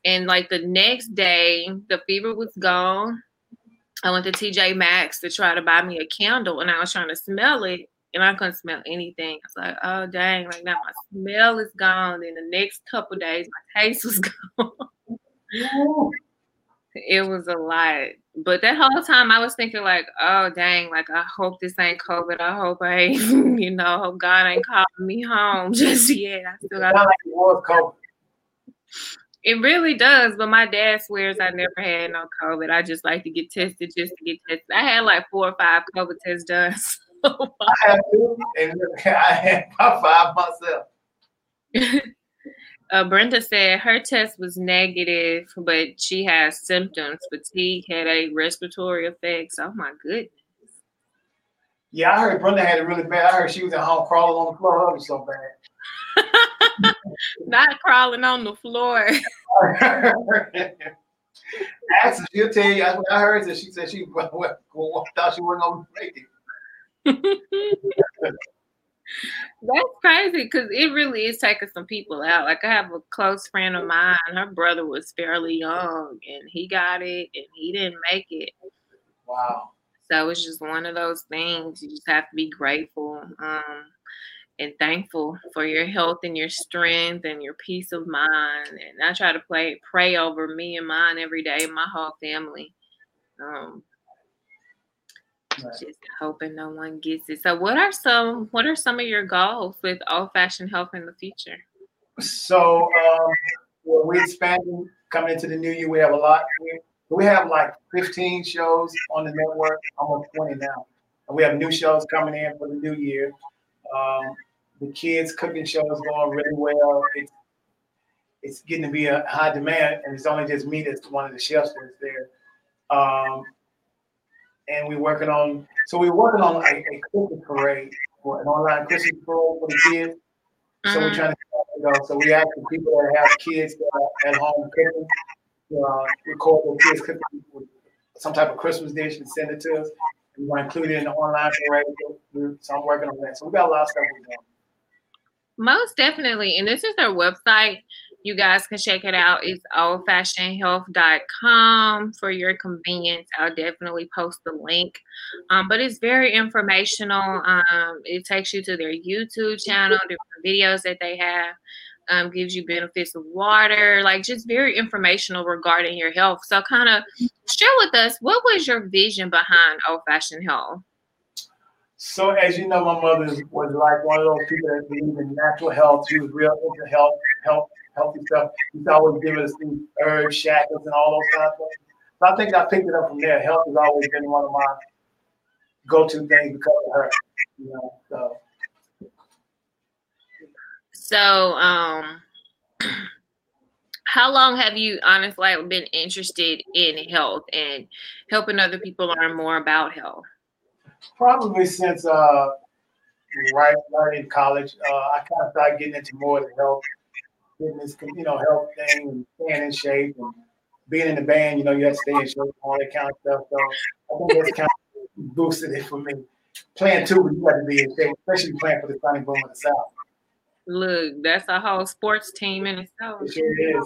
Speaker 1: And like the next day, the fever was gone. I went to TJ Maxx to try to buy me a candle and I was trying to smell it and I couldn't smell anything. I was like, oh dang, like now my smell is gone. Then the next couple days my taste was gone. It was a lot. But that whole time I was thinking like, oh dang, like I hope this ain't COVID. I hope I ain't, you know, hope God ain't calling me home just yet. I still got like it was COVID. It really does, but my dad swears I never had no COVID. I just like to get tested just to get tested. I had like four or five COVID tests done.
Speaker 3: So I had two, and I had five myself.
Speaker 1: Uh, Brenda said her test was negative, but she has symptoms: fatigue, headache, respiratory effects. Oh my goodness.
Speaker 3: Yeah, I heard Brenda had it really bad. I heard she was at home crawling on the floor. Was so bad.
Speaker 1: Not crawling on the floor.
Speaker 3: Her, she'll tell you. That's what I heard. That she said she thought she wasn't gonna make it.
Speaker 1: That's crazy because it really is taking some people out. Like I have a close friend of mine, her brother was fairly young and he got it and he didn't make it.
Speaker 3: Wow.
Speaker 1: So it's just one of those things. You just have to be grateful um, and thankful for your health and your strength and your peace of mind. And I try to play pray over me and mine every day, my whole family. Um, Right. Just hoping no one gets it. So, what are some what are some of your goals with old fashioned health in the future?
Speaker 3: So, um, well, we're expanding coming into the new year. We have a lot. We, we have like 15 shows on the network, almost 20 now. And we have new shows coming in for the new year. Um, the kids cooking show is going really well. It's it's getting to be a high demand, and it's only just me that's one of the chefs that's there. Um, and we're working on. So we're working on a, a Christmas parade for an online Christmas parade for the kids. So we're mm-hmm. trying to, you know, so we ask the people that have kids that at home cooking, uh, record their kids cooking some type of Christmas dish and send it to us. We want to include it in the online parade. So I'm working on that. So we got a lot of stuff we're doing.
Speaker 1: Most definitely. And this is their website. You guys can check it out. It's oldfashionedhealth.com for your convenience. I'll definitely post the link. Um, but it's very informational. Um, it takes you to their YouTube channel, different videos that they have. Um, gives you benefits of water, like just very informational regarding your health. So, kind of share with us what was your vision behind Old Fashioned Health?
Speaker 3: So, as you know, my mother was like one of those people that believe in natural health. She was real into health, health, healthy stuff. He's always giving us these herbs, shackles, and all those kind of things. So I think I picked it up from there. Health has always been one of my go-to things because of her. You know, so.
Speaker 1: So, um, how long have you honestly been interested in health and helping other people learn more about health?
Speaker 3: Probably since uh, right, right in college, uh, I kind of started getting into more of health fitness, you know, health thing and staying in shape and being in the band, you know, you have to stay in shape and all that kind of stuff. So I think that's kind of boosted it for me. Playing too, you have to be in shape, especially playing for the Sonic Boom of the South.
Speaker 1: Look, that's a whole sports team in itself.
Speaker 3: It sure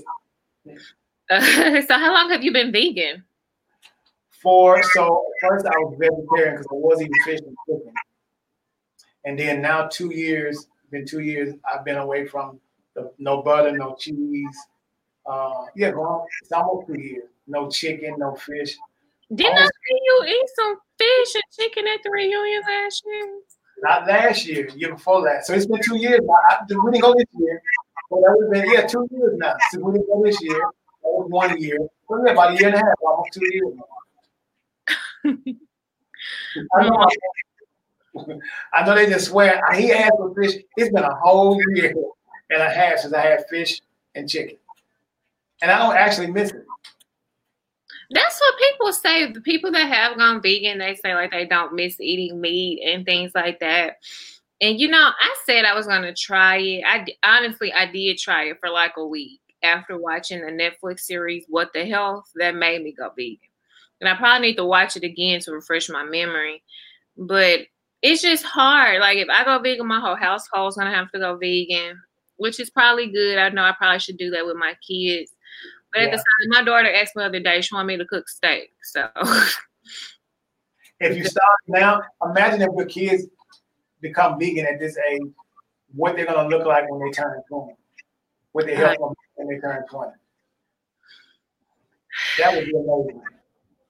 Speaker 3: is.
Speaker 1: Uh, so how long have you been vegan?
Speaker 3: For so first I was vegetarian because I wasn't even fishing cooking. And then now two years, been two years, I've been away from no butter, no cheese. Uh, yeah, it's almost years. No chicken, no fish.
Speaker 1: Didn't almost, I see you eat some fish and chicken at the reunion last year?
Speaker 3: Not last year, year before last. So it's been two years now. I, we didn't go this year. But that was been, yeah, two years now. So we didn't go this year. That was one year. So yeah, about a year and a half, almost two years now. I, know, I know they just swear. He asked for fish. It's been a whole year and a half since I had fish and chicken. And I don't actually miss it.
Speaker 1: That's what people say. The people that have gone vegan, they say like they don't miss eating meat and things like that. And you know, I said I was gonna try it. I honestly, I did try it for like a week after watching the Netflix series "What the Health." That made me go vegan, and I probably need to watch it again to refresh my memory. But it's just hard. Like if I go vegan, my whole household's gonna have to go vegan which is probably good. I know I probably should do that with my kids. But yeah. at the time, my daughter asked me the other day, she wanted me to cook steak. So
Speaker 3: if you start now, imagine if your kids become vegan at this age, what they're gonna look like when they turn 20. What they help them when they turn 20. That would be amazing.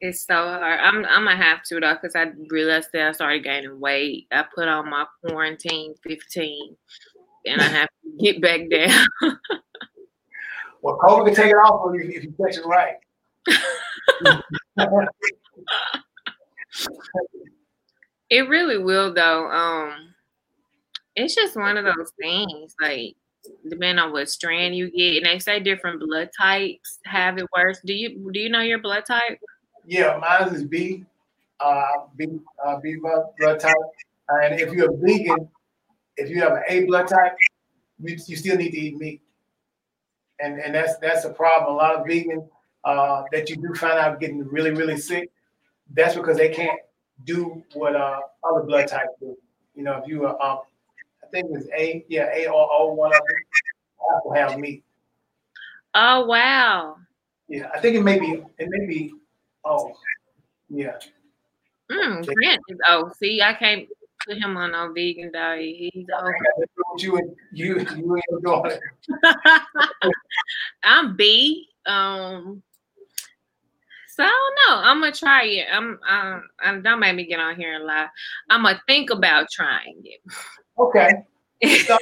Speaker 1: It's so hard. I'm I'm gonna have to though, because I realized that I started gaining weight. I put on my quarantine 15 and I have to get back down.
Speaker 3: well, COVID can take it off if you, if you catch it right.
Speaker 1: it really will, though. Um, it's just one of those things. Like depending on what strand you get, and they say different blood types have it worse. Do you do you know your blood type?
Speaker 3: Yeah, mine is B, uh, B, uh, B blood type. And if you're vegan, if you have an A blood type, you, you still need to eat meat. And and that's that's a problem. A lot of vegans uh, that you do find out getting really, really sick, that's because they can't do what uh, other blood types do. You know, if you are, um, I think it's A, yeah, A or O, one of them, will have meat.
Speaker 1: Oh wow.
Speaker 3: Yeah, I think it may be, it may be, oh, yeah.
Speaker 1: Mm, Grant is, oh, see, I can't put him on a vegan diet. He's
Speaker 3: over. You and you, you and your daughter.
Speaker 1: I'm B. Um, so I don't know. I'm gonna try it. I'm, um, I'm, don't make me get on here and lie. I'm gonna think about trying it.
Speaker 3: Okay. so,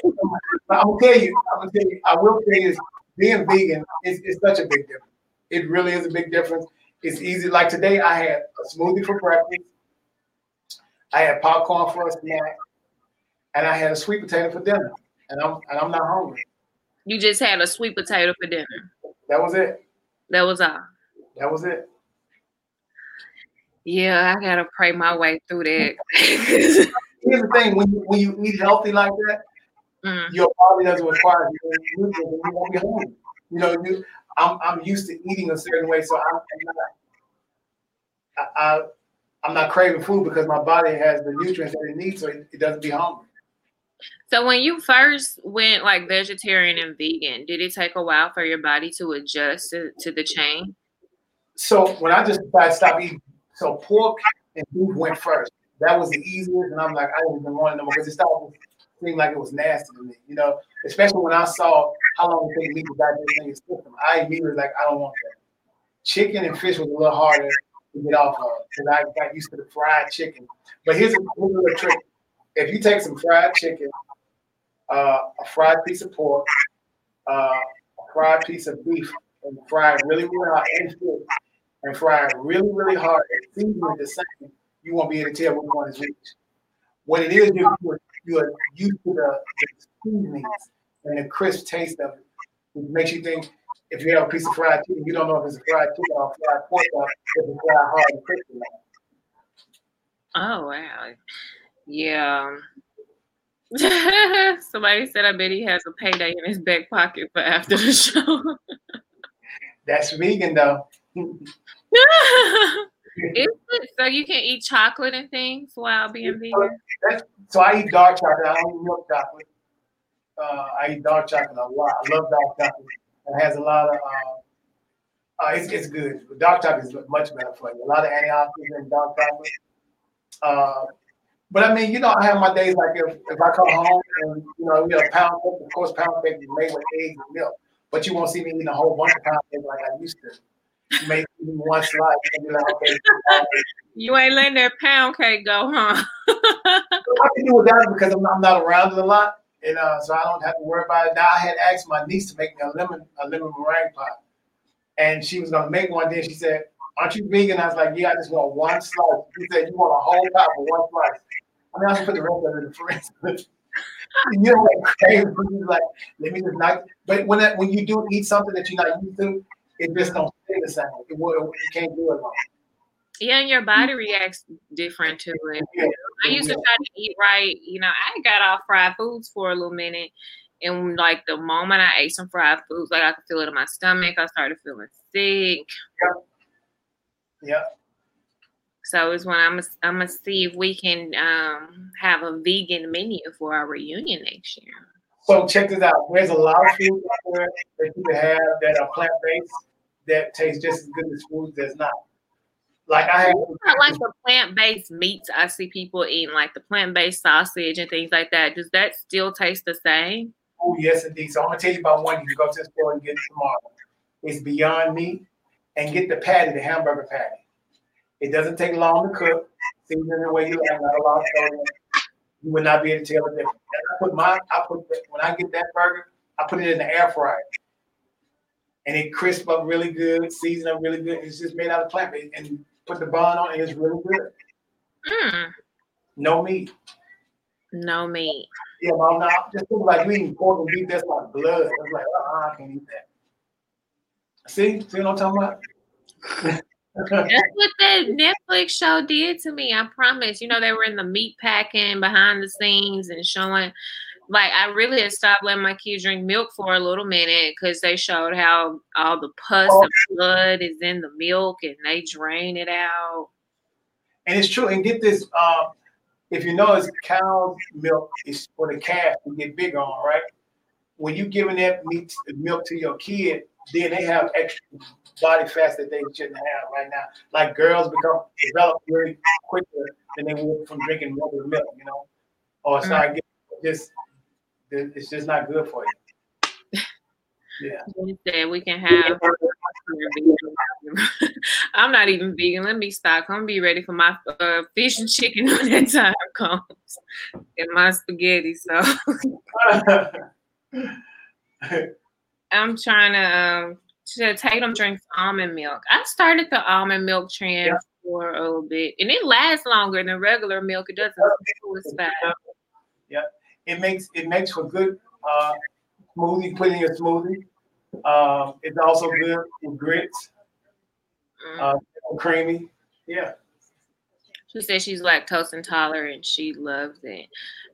Speaker 3: I'll tell you. I'm gonna tell you. I will say is being vegan is, is such a big difference. It really is a big difference. It's easy. Like today, I had a smoothie for breakfast. I had popcorn for a snack, and I had a sweet potato for dinner. And I'm and I'm not hungry.
Speaker 1: You just had a sweet potato for dinner.
Speaker 3: That was it.
Speaker 1: That was all.
Speaker 3: That was it.
Speaker 1: Yeah, I gotta pray my way through that.
Speaker 3: Here's the thing: when you, when you eat healthy like that, mm. your body doesn't require you. You won't be hungry. You know, you, I'm I'm used to eating a certain way, so I'm, I'm not. I, I I'm not craving food because my body has the nutrients that it needs, so it, it doesn't be hungry.
Speaker 1: So when you first went like vegetarian and vegan, did it take a while for your body to adjust to, to the change?
Speaker 3: So when I just decided to stop eating, so pork and beef went first. That was the easiest, and I'm like, I didn't even want it no more because it started to seem like it was nasty to me, you know. Especially when I saw how long it took me to digest in your system, I immediately was like, I don't want that. Chicken and fish was a little harder to get off of because I got used to the fried chicken. But here's a, little trick: if you take some fried chicken, uh, a fried piece of pork, uh, a fried piece of beef, and fry it really, really hard, and fish, and fry it really, really hard, and season it the same, you won't be able to tell which one is which. What it is, you are, you are used to the, the seasonings and the crisp taste of it. It makes you think if you have a piece of fried chicken, you don't know if it's a fried chicken or fried pork or if it's fried hard and crispy.
Speaker 1: Oh wow. Yeah. Somebody said I bet he has a payday in his back pocket for after the show.
Speaker 3: That's vegan though.
Speaker 1: so you can eat chocolate and things while being vegan?
Speaker 3: so I eat dark chocolate. I don't eat milk chocolate. Uh, I eat dark chocolate a lot. I love dark chocolate. It has a lot of. Uh, uh, it's, it's good. Dark chocolate is much better for you. A lot of antioxidants in dark chocolate. Uh, but I mean, you know, I have my days like if, if I come home and you know, we have pound cake, of course, pound cake is made with eggs and milk, but you won't see me eating a whole bunch of pound cake like I used to. Maybe one slice and be like, okay.
Speaker 1: You ain't letting that pound cake go, huh?
Speaker 3: I can do without it because I'm, I'm not around it a lot and uh, so I don't have to worry about it. Now I had asked my niece to make me a lemon a lemon meringue pie, and she was gonna make one. Then she said, "Aren't you vegan?" I was like, "Yeah, I just want one slice." She said, "You want a whole pie for one slice?" I mean, I just put the rest of it in the fridge. you know, like crazy. Like, let me just not. But when that, when you do eat something that you're not used to, it just don't stay the same. It will. You can't do it long.
Speaker 1: Yeah, and your body reacts different to it. I used to try to eat right. You know, I got off fried foods for a little minute. And like the moment I ate some fried foods, like I could feel it in my stomach. I started feeling sick.
Speaker 3: Yeah. Yeah.
Speaker 1: So it's when I'm I'm gonna see if we can um, have a vegan menu for our reunion next year.
Speaker 3: So check this out. There's a lot of foods out there that you can have that are plant based that taste just as good as foods that's not. Like I have
Speaker 1: like the plant-based meats I see people eating, like the plant-based sausage and things like that. Does that still taste the same?
Speaker 3: Oh yes, indeed. So I'm gonna tell you about one you can go to the store and get it tomorrow. It's Beyond Meat, and get the patty, the hamburger patty. It doesn't take long to cook. Season the way you like, not a lot of sodium. You would not be able to tell the difference. And I put my, I put the, when I get that burger, I put it in the air fryer, and it crisp up really good, season up really good. It's just made out of plant based and put the bun on, and it's really good. Mm. No meat.
Speaker 1: No meat.
Speaker 3: Yeah, well, now just think like you eating pork and beef. That's like blood. It's like, uh-uh, I can't eat that. See, see what I'm talking about?
Speaker 1: That's what that Netflix show did to me. I promise. You know, they were in the meat packing behind the scenes and showing like I really had stopped letting my kids drink milk for a little minute because they showed how all the pus oh. and blood is in the milk and they drain it out.
Speaker 3: And it's true. And get this, um, if you notice, cow milk is for the calf to get bigger on, right? When you giving that meat milk to your kid, then they have extra body fat that they shouldn't have right now. Like girls become develop very quicker than they would from drinking regular milk, you know, or start getting just it's just not good for you. Yeah.
Speaker 1: We can have. I'm not even vegan. Let me stop. I'm gonna be ready for my uh, fish and chicken when that time comes, and my spaghetti. So I'm trying to. Um, to Tatum drinks almond milk. I started the almond milk trend yeah. for a little bit, and it lasts longer than regular milk. It doesn't fast.
Speaker 3: Yeah it makes it makes for good uh, smoothie. Put in your smoothie. Um, it's also good with grits. Mm. Uh, creamy. Yeah.
Speaker 1: She said she's lactose intolerant. She loves it.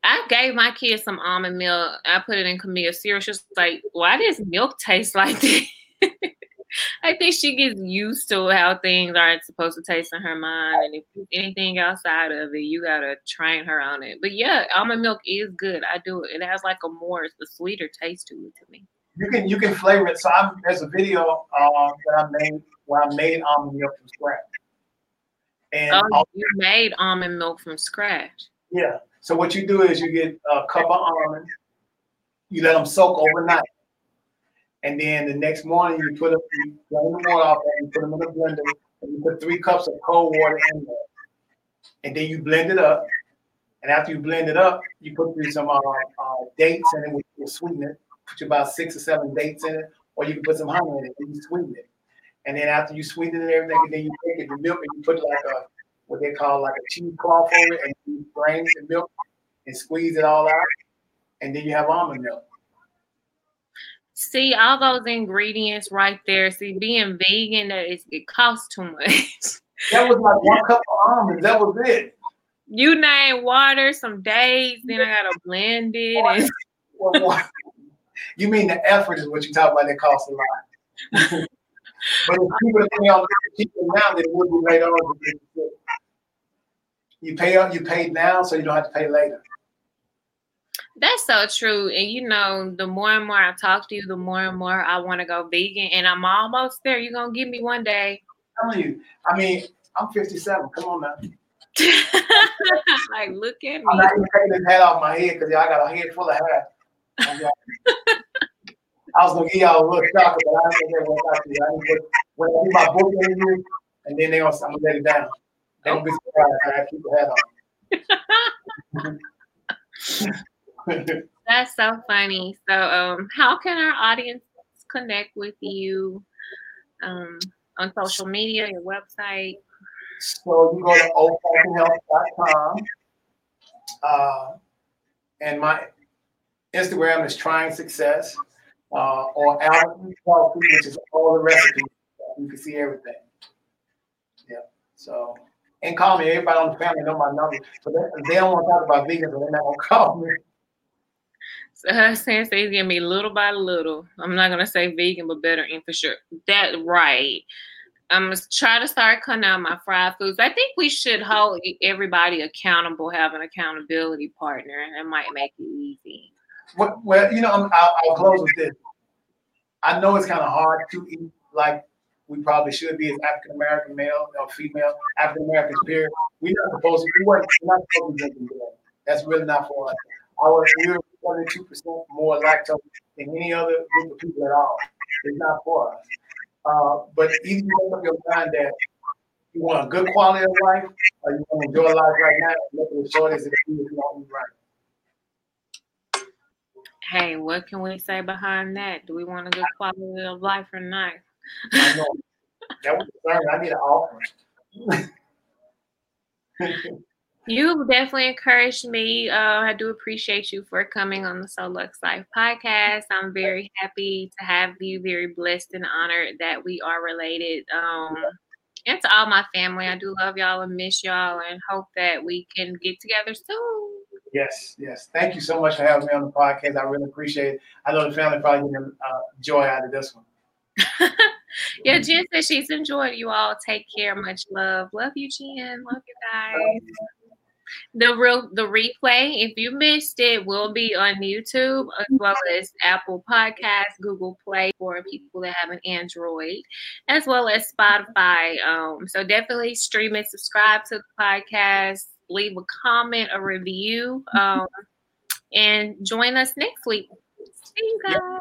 Speaker 1: I gave my kids some almond milk. I put it in Camille cereal. She's like, why does milk taste like this? I think she gets used to how things aren't supposed to taste in her mind, and if anything outside of it, you gotta train her on it. But yeah, almond milk is good. I do it. It has like a more, it's a sweeter taste to it to me.
Speaker 3: You can you can flavor it. So I'm, there's a video uh, that I made where I made almond milk from scratch.
Speaker 1: And oh, you made almond milk from scratch.
Speaker 3: Yeah. So what you do is you get a cup of almonds, you let them soak overnight and then the next morning you put them, you drain the water off and you put them in a blender, and you put three cups of cold water in there. And then you blend it up. And after you blend it up, you put through some uh, uh, dates in it, which will sweeten it. Put about six or seven dates in it, or you can put some honey in it and you sweeten it. And then after you sweeten it and everything, and then you take it, the milk, and you put like a what they call like a cheesecloth over it, and you drain the milk and squeeze it all out, and then you have almond milk.
Speaker 1: See all those ingredients right there. See, being vegan, that is, it costs too much.
Speaker 3: That was like one cup of almonds. That was it.
Speaker 1: You name water, some days, then I gotta blend it. And...
Speaker 3: you mean the effort is what you talk about? That costs a lot. but if people on cheaper now, then it would be later on. You pay up, you pay now, so you don't have to pay later.
Speaker 1: That's so true. And you know, the more and more I talk to you, the more and more I want to go vegan. And I'm almost there. You're gonna give me one day.
Speaker 3: I'm telling you. I mean, I'm 57. Come on now.
Speaker 1: like, look at me.
Speaker 3: I'm not even taking this hat off my head because I got a head full of hair. I was gonna give y'all a little shocker, but I didn't think that out to you. I didn't when I do my book interview, and then they gonna I'm gonna let it down. They gonna be surprised I keep the hat
Speaker 1: on. That's so funny. So, um, how can our audience connect with you um, on social media, your website?
Speaker 3: So you go to oldfashionedhealth.com. Uh, and my Instagram is trying success. Uh, or Healthy, which is all the recipes. You can see everything. Yeah. So and call me. Everybody on the family know my number. So they, they don't want to talk about vegans, so they're not gonna call me
Speaker 1: her saying say gonna be little by little. I'm not gonna say vegan, but better in for sure. That right. I'm gonna try to start cutting out my fried foods. I think we should hold everybody accountable, have an accountability partner. That might make it easy.
Speaker 3: Well, you know, I'll, I'll close with this. I know it's kind of hard to eat like we probably should be as African American male or female, African Americans, period. We're not supposed to, we're not supposed to be drinking. That's really not for us. Our, we're 22% more lactose than any other group of people at all. It's not for us. Uh, but you make up your mind that you want a good quality of life or you want to enjoy life right now and look at the short as it is if you don't right.
Speaker 1: Hey, what can we say behind that? Do we want a good quality of life or not?
Speaker 3: I know. That was concerned. I need an
Speaker 1: offer. You definitely encouraged me. Uh, I do appreciate you for coming on the So Lux Life podcast. I'm very happy to have you, very blessed and honored that we are related. Um, and to all my family, I do love y'all and miss y'all and hope that we can get together soon.
Speaker 3: Yes, yes. Thank you so much for having me on the podcast. I really appreciate it. I know the family probably getting uh, joy out of this one.
Speaker 1: yeah, Jen says she's enjoyed you all. Take care. Much love. Love you, Jen. Love you guys. The real the replay, if you missed it, will be on YouTube as well as Apple Podcasts, Google Play for people that have an Android, as well as Spotify. Um, so definitely stream it, subscribe to the podcast, leave a comment, a review, um, and join us next week. See you guys.